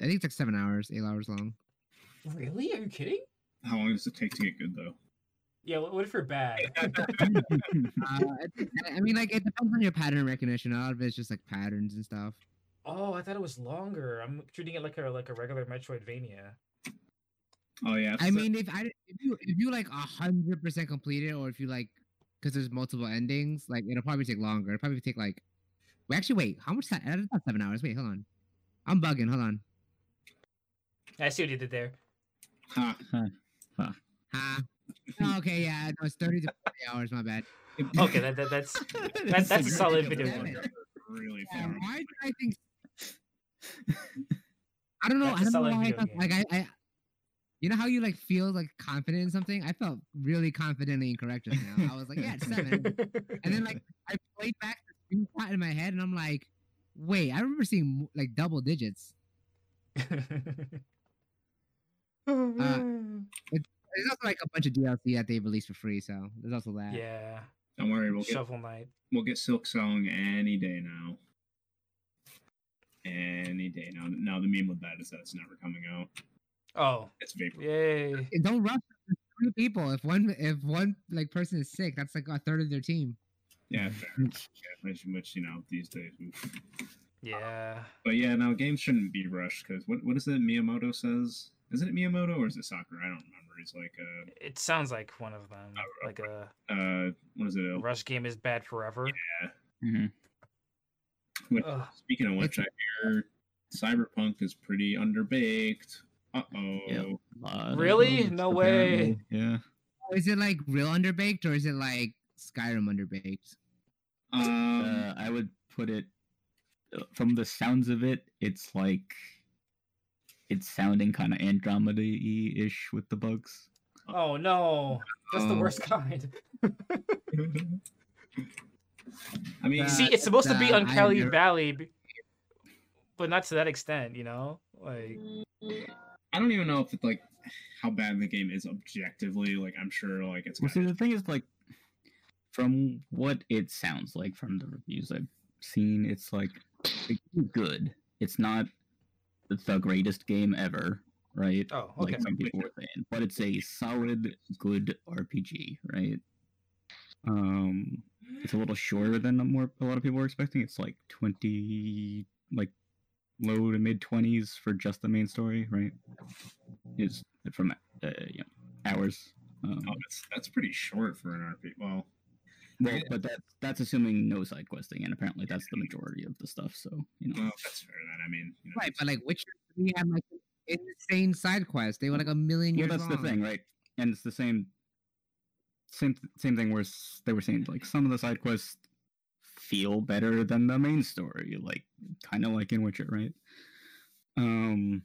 I think it's like seven hours, eight hours long.
Really? Are you kidding?
How long does it take to get good though?
Yeah. What, what if you're bad?
Uh, I mean, like it depends on your pattern recognition. A lot of it's just like patterns and stuff.
Oh, I thought it was longer. I'm treating it like a like a regular Metroidvania.
Oh yeah,
I mean, if I if you if you like a hundred percent complete it, or if you like, because there's multiple endings, like it'll probably take longer. It'll probably take like, wait, actually, wait, how much time? That's not seven hours. Wait, hold on, I'm bugging. Hold on.
I see what you did there.
Ha.
Huh? Oh, okay, yeah, no, it's thirty to forty hours. My bad.
Okay, that, that that's that, that's a solid video
Damn
game.
it.
Really
Yeah, why did I think? I don't know.
That's a
I don't know why I
video
felt, like I, I. You know how you like feel like confident in something? I felt really confidently incorrect just now. I was like, yeah, it's seven. And then like I played back the screenshot in my head, and I'm like, wait, I remember seeing like double digits. Uh, oh, There's also like a bunch of DLC that they released for free, so there's also that.
yeah,
Don't worry, we'll get
Shovel Knight.
we'll get Silksong any day now. Any day now. Now the meme with that is that it's never coming out.
Oh,
It's vapor.
yay!
And don't rush. There's Three people. If one if one like person is sick, that's like a third of their team.
Yeah, fair. yeah, which, which you know these days. oof.
Yeah,
But yeah, no, games shouldn't be rushed because what what is it Miyamoto says? Isn't it Miyamoto or is it Sakurai? I don't remember. He's like uh
it sounds like one of them.
Oh,
Like a
uh what is it?
a rush game is bad forever.
Mhm.
Which, speaking of which, I hear Cyberpunk is pretty underbaked. Uh oh.
Yep. Lot of
Really? No way.
Yeah.
Is it like real underbaked or is it like Skyrim underbaked?
Um,
Uh, I would put it uh, from the sounds of it, it's like it's sounding kind of Andromeda ish with the bugs.
Oh no, that's the
Oh.
worst kind.
I mean,
See, it's supposed to be Uncanny
I
Valley, but not to that extent. You know, like
I don't even know if it's like how bad the game is objectively. Like, I'm sure like it's
Well, see, the thing is, like, from what it sounds like from the reviews I've seen, it's like it's good. It's not the greatest game ever, right?
oh okay.
Like some people were saying, but it's a solid, good RPG, right? Um, it's a little shorter than more a lot of people were expecting. It's like twenty, like low to mid twenties for just the main story, right? Is from uh, you know, hours. Um,
oh, that's that's pretty short for an RPG. Well,
well,
yeah.
but that's that's assuming no side questing, and apparently that's the majority of the stuff. So you know,
well, that's fair then. I mean, you know,
Right, but like Witcher three had like an insane side quest. They were like a million
well,
years
that's the thing, right? And it's the same, same, same thing. Where they were saying like some of the side quests feel better than the main story, like kind of like in Witcher, right? Um.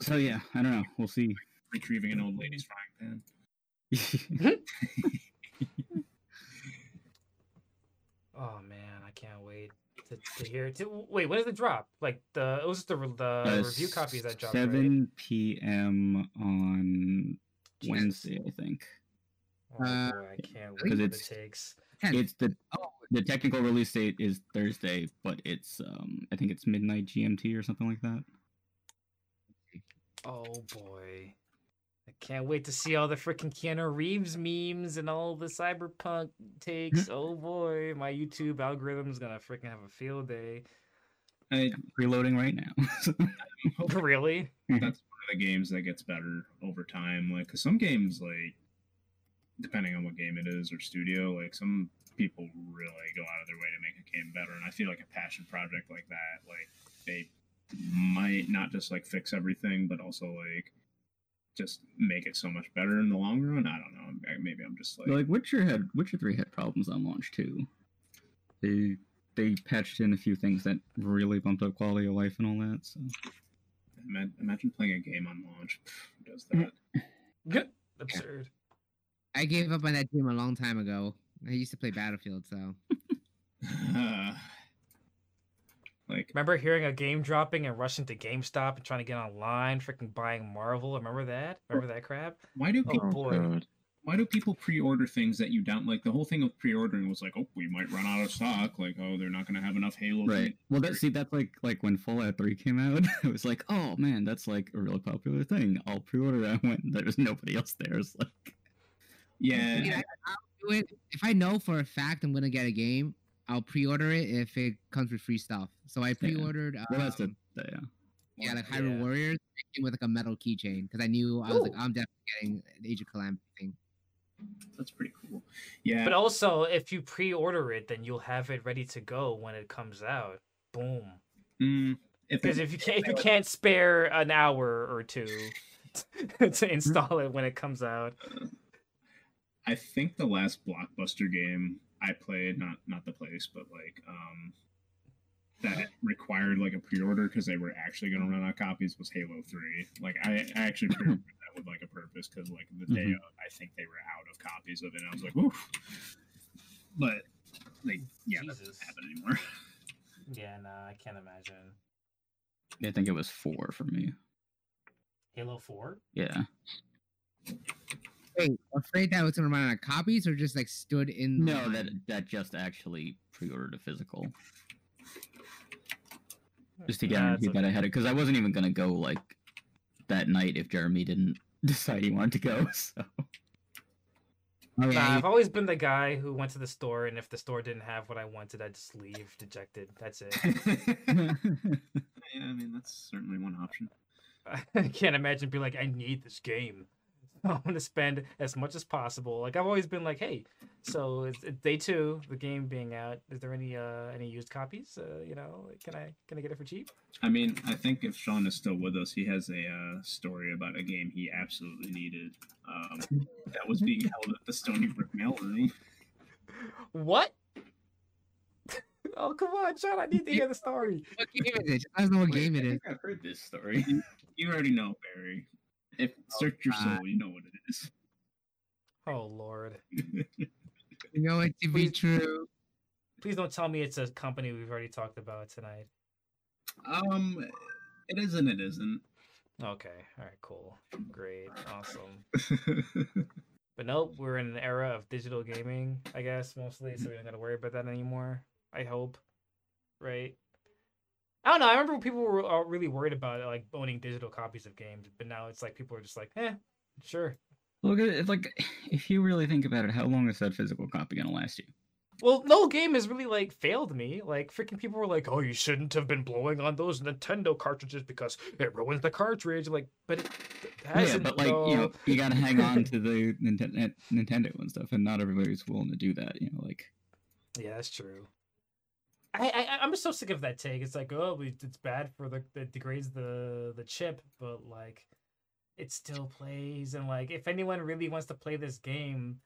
So yeah, I don't know. We'll see.
retrieving an old lady's frying pan.
Oh man, I can't wait to, to hear it. To, wait, when does it drop? Like the it was the the
Uh,
review copies that dropped. right?
Seven p.m. on
Jesus.
Wednesday, I think.
Oh,
Uh,
boy, I can't wait
because
it takes.
It's the
Oh,
the technical release date is Thursday, but it's um I think it's midnight GMT or something like that.
Oh boy. I can't wait to see all the freaking Keanu Reeves memes and all the cyberpunk takes. oh boy, my YouTube algorithm's gonna freaking have a field day.
I'm
Reloading right now.
really?
that's one of the games that gets better over time. Like, cause some games, like, depending on what game it is or studio, like some people really go out of their way to make a game better. And I feel like a passion project like that, like they might not just like fix everything, but also like just make it so much better in the long run. I don't know. Maybe I'm just like,
like Witcher had Witcher three had problems on launch too. They they patched in a few things that really bumped up quality of life and all that. So
imagine playing a game on launch. Who does mm-hmm. that?
Absurd.
I gave up on that game a long time ago. I used to play Battlefield, so
like,
Remember hearing a game dropping and rushing to GameStop and trying to get online, freaking buying Marvel? Remember that? Remember that crap?
why do
Oh,
people
boy.
Why do people pre-order things that you don't like? The whole thing of pre-ordering was like, oh, we might run out of stock. Like, oh, they're not going to have enough Halo.
right. Well, that see that's like like when Fallout three came out. it was like, oh man, that's like a really popular thing. I'll pre-order that when there's nobody else there. It's like
I
Yeah,
mean, I, I'll do it if I know for a fact I'm gonna get a game. I'll pre-order it if it comes with free stuff. So I pre-ordered.
well, that's the
um,
the- yeah.
yeah, like
Yeah.
Hyrule Warriors it came with like a metal keychain because I knew I was like I'm definitely getting the Age of Calamity thing.
that's pretty cool. Yeah,
But also, if you pre-order it, then you'll have it ready to go when it comes out. Boom.
mm, if
Because
it,
if you can't if you can't spare an hour or two to install it when it comes out,
I think the last blockbuster game I played, not not the place, but like um that required like a pre-order because they were actually going to run out copies was Halo Three. Like I, I actually pre-ordered that with like a purpose because like the day
Mhm.
of, I think they were out of copies of it. and I was like, oof. But like, yeah, that
Jesus.
doesn't happen anymore.
yeah, nah, I can't imagine.
I think it was four for me.
Halo Four.
Yeah.
Wait, afraid that was gonna run out of copies, or just like stood in?
No, that
line?
that just actually pre-ordered a physical just to
Nah,
guarantee
it's
that I
okay.
had it because I wasn't even gonna go like that night if Jeremy didn't decide he wanted to go. So
yeah,
Nah, I've always been the guy who went to the store, and if the store didn't have what I wanted, I'd just leave dejected. That's it.
yeah, I mean that's certainly one option.
I can't imagine being like, I need this game. I want to spend as much as possible. Like I've always been like, hey, so it's, it's day two, the game being out. Is there any uh any used copies? Uh, you know, can I can I get it for cheap?
I mean, I think if Sean is still with us, he has a uh, story about a game he absolutely needed um, that was being held at the Stony Brook Mailroom.
What? oh come on, Sean! I need to hear the story.
what game is it? Just let us know what game it
I
is.
I've heard this story.
You already know, Barry. If search your soul,
God.
you know what it is.
Oh lord!
You know it to be
Please-
true.
Please don't tell me it's a company we've already talked about tonight.
um, it is and it isn't.
Okay, all right, cool, great, awesome. But nope, we're in an era of digital gaming, I guess, mostly, so we don't gotta worry about that anymore. I hope. Right? I don't know. I remember when people were all really worried about like owning digital copies of games, but now it's like people are just like, eh, sure.
Look at it like if you really think about it, how long is that physical copy gonna last you?
Well, no game has really like failed me. Like freaking people were like, "Oh, you shouldn't have been blowing on those Nintendo cartridges because it ruins the cartridge." Like, but it, it
Yeah,
hasn't.
but like you know, you gotta hang on to the Nintendo, Nintendo and stuff, and not everybody's willing to do that. You know, like
Yeah, that's true. I, I I'm just so sick of that take. It's like, oh, it's bad for the it degrades the the chip, but like, it still plays. And like, if anyone really wants to play this game,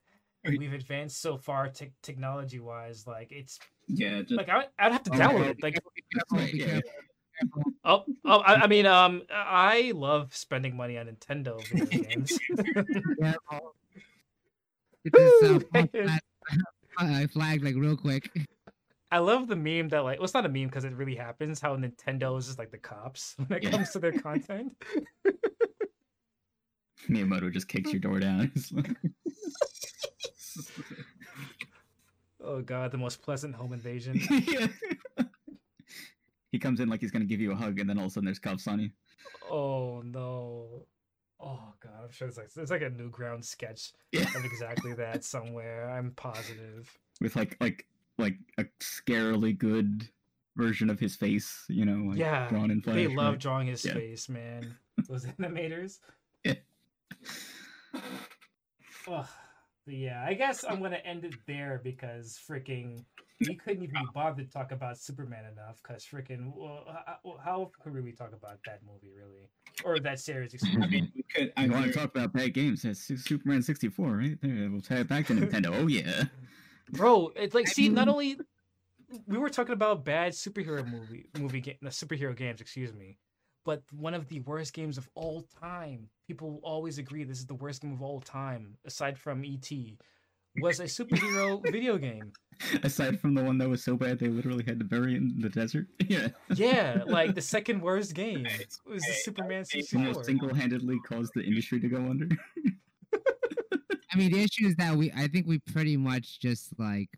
we've advanced so far te- technology wise. Like, it's
yeah, just
like I I'd have to
Oh,
download it. Like,
Be careful, be
Yeah.
oh oh, I, I mean, um, I love spending money on Nintendo games.
Get this uh, uh, flagged like real quick.
I love the meme that like, well, it's not a meme because it really happens. How Nintendo is just like the cops when it
Yeah.
comes to their content.
Miyamoto just kicks your door down.
Oh god, the most pleasant home invasion.
yeah. He comes in like he's gonna give you a hug, and then all of a sudden there's cuffs on you.
Oh no. Oh god, I'm sure it's like it's like a Newground sketch
Yeah.
of exactly that somewhere. I'm positive.
with like like like a scarily good version of his face, you know, like
Yeah,
drawn in flash.
they love
right?
drawing his
Yeah.
face, man. Those animators.
Yeah.
Ugh. But yeah, I guess I'm gonna end it there because freaking we couldn't even be bothered to talk about Superman enough. Cause freaking, well, how, how could we talk about that movie really, or that series?
I mean, we could. I
want to talk about bad games? It's Superman 64, right? There, we'll tie it back to Nintendo. Oh yeah.
Bro it's like see not only we were talking about bad superhero movie movie game no, superhero games excuse me but one of the worst games of all time people always agree this is the worst game of all time aside from et was a superhero video game
Aside from the one that was so bad they literally had to bury it in the desert. Yeah.
yeah like the second worst game
Hey,
was the
hey,
superman
hey,
Almost
64
single-handedly caused the industry to go under.
I mean, the issue is that we, I think we pretty much just like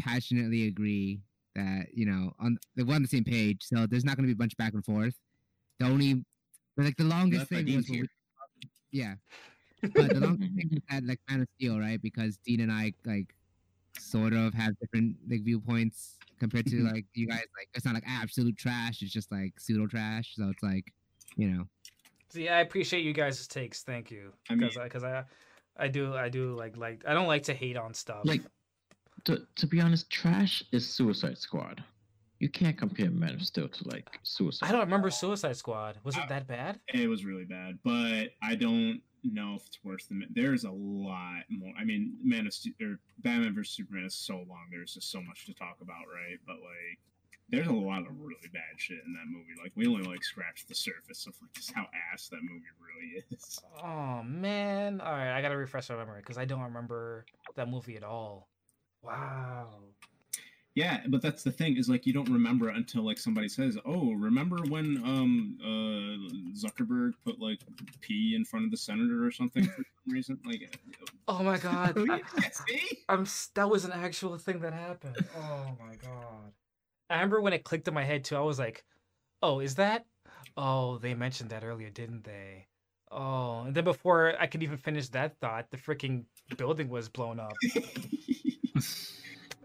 passionately agree that you know on we're on the same page. So there's not going to be a bunch back and forth. The only, like the longest thing was
here.
we, yeah, but the longest thing was that like Man of Steel, right? Because Dean and I like sort of have different like viewpoints compared to mm-hmm. like you guys. Like it's not like absolute trash. It's just like pseudo trash. So it's like, you know,
see i appreciate you guys' takes thank you
I mean-
because I, cause I i do i do like like i don't like to hate on stuff
Like, to, to be honest, trash is Suicide Squad. you can't compare Man of Steel to like Suicide.
I don't remember Suicide Squad. Was it
Uh,
that bad?
It was really bad, but I don't know if it's worse than. There's a lot more. I mean, Man of Steel or Batman vs Superman is so long. There's just so much to talk about, right? But like, there's a lot of really bad shit in that movie. Like, we only like scratched the surface of like just how ass that movie really is.
Oh man! All right, I gotta refresh my memory because I don't remember that movie at all. Wow.
Yeah, but that's the thing is like you don't remember until like somebody says, "Oh, remember when um uh Zuckerberg put like P in front of the senator or something for some reason?" Like,
Oh my god.
oh,
I,
yeah?
I'm that was an actual thing that happened. Oh my god. I remember when it clicked in my head too. I was like, "Oh, is that? Oh, they mentioned that earlier, didn't they?" Oh, and then before I could even finish that thought, the freaking building was blown up.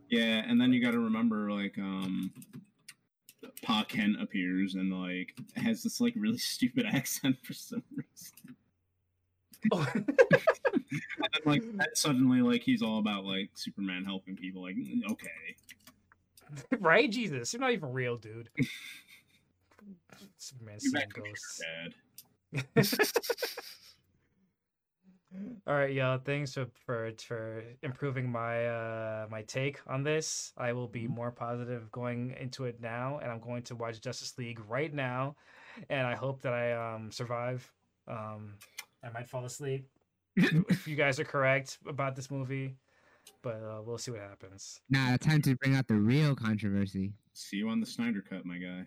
yeah, and then you got to remember like um Pa Kent appears and like has this like really stupid accent for some reason.
Oh.
And then, like suddenly like he's all about like Superman helping people. Like, mm, okay,
right? Jesus, you're not even real, dude. Superman seeing ghosts. All right, y'all. Thanks for, for for improving my uh my take on this. I will be more positive going into it now, and I'm going to watch Justice League right now, and I hope that I um survive. Um, I might fall asleep if you guys are correct about this movie, but uh, we'll see what happens.
Nah, time to bring out the real controversy.
See you on the Snyder cut, my guy.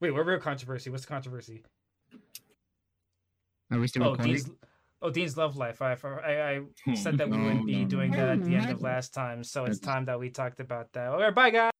Wait, what real controversy? What's the controversy?
Are we still
Oh. Dean's, oh, Dean's Love Life. I, I, I said that we
No,
wouldn't be
no,
doing
no,
that at the end of last time, so it's time that we talked about that. All right, bye, guys.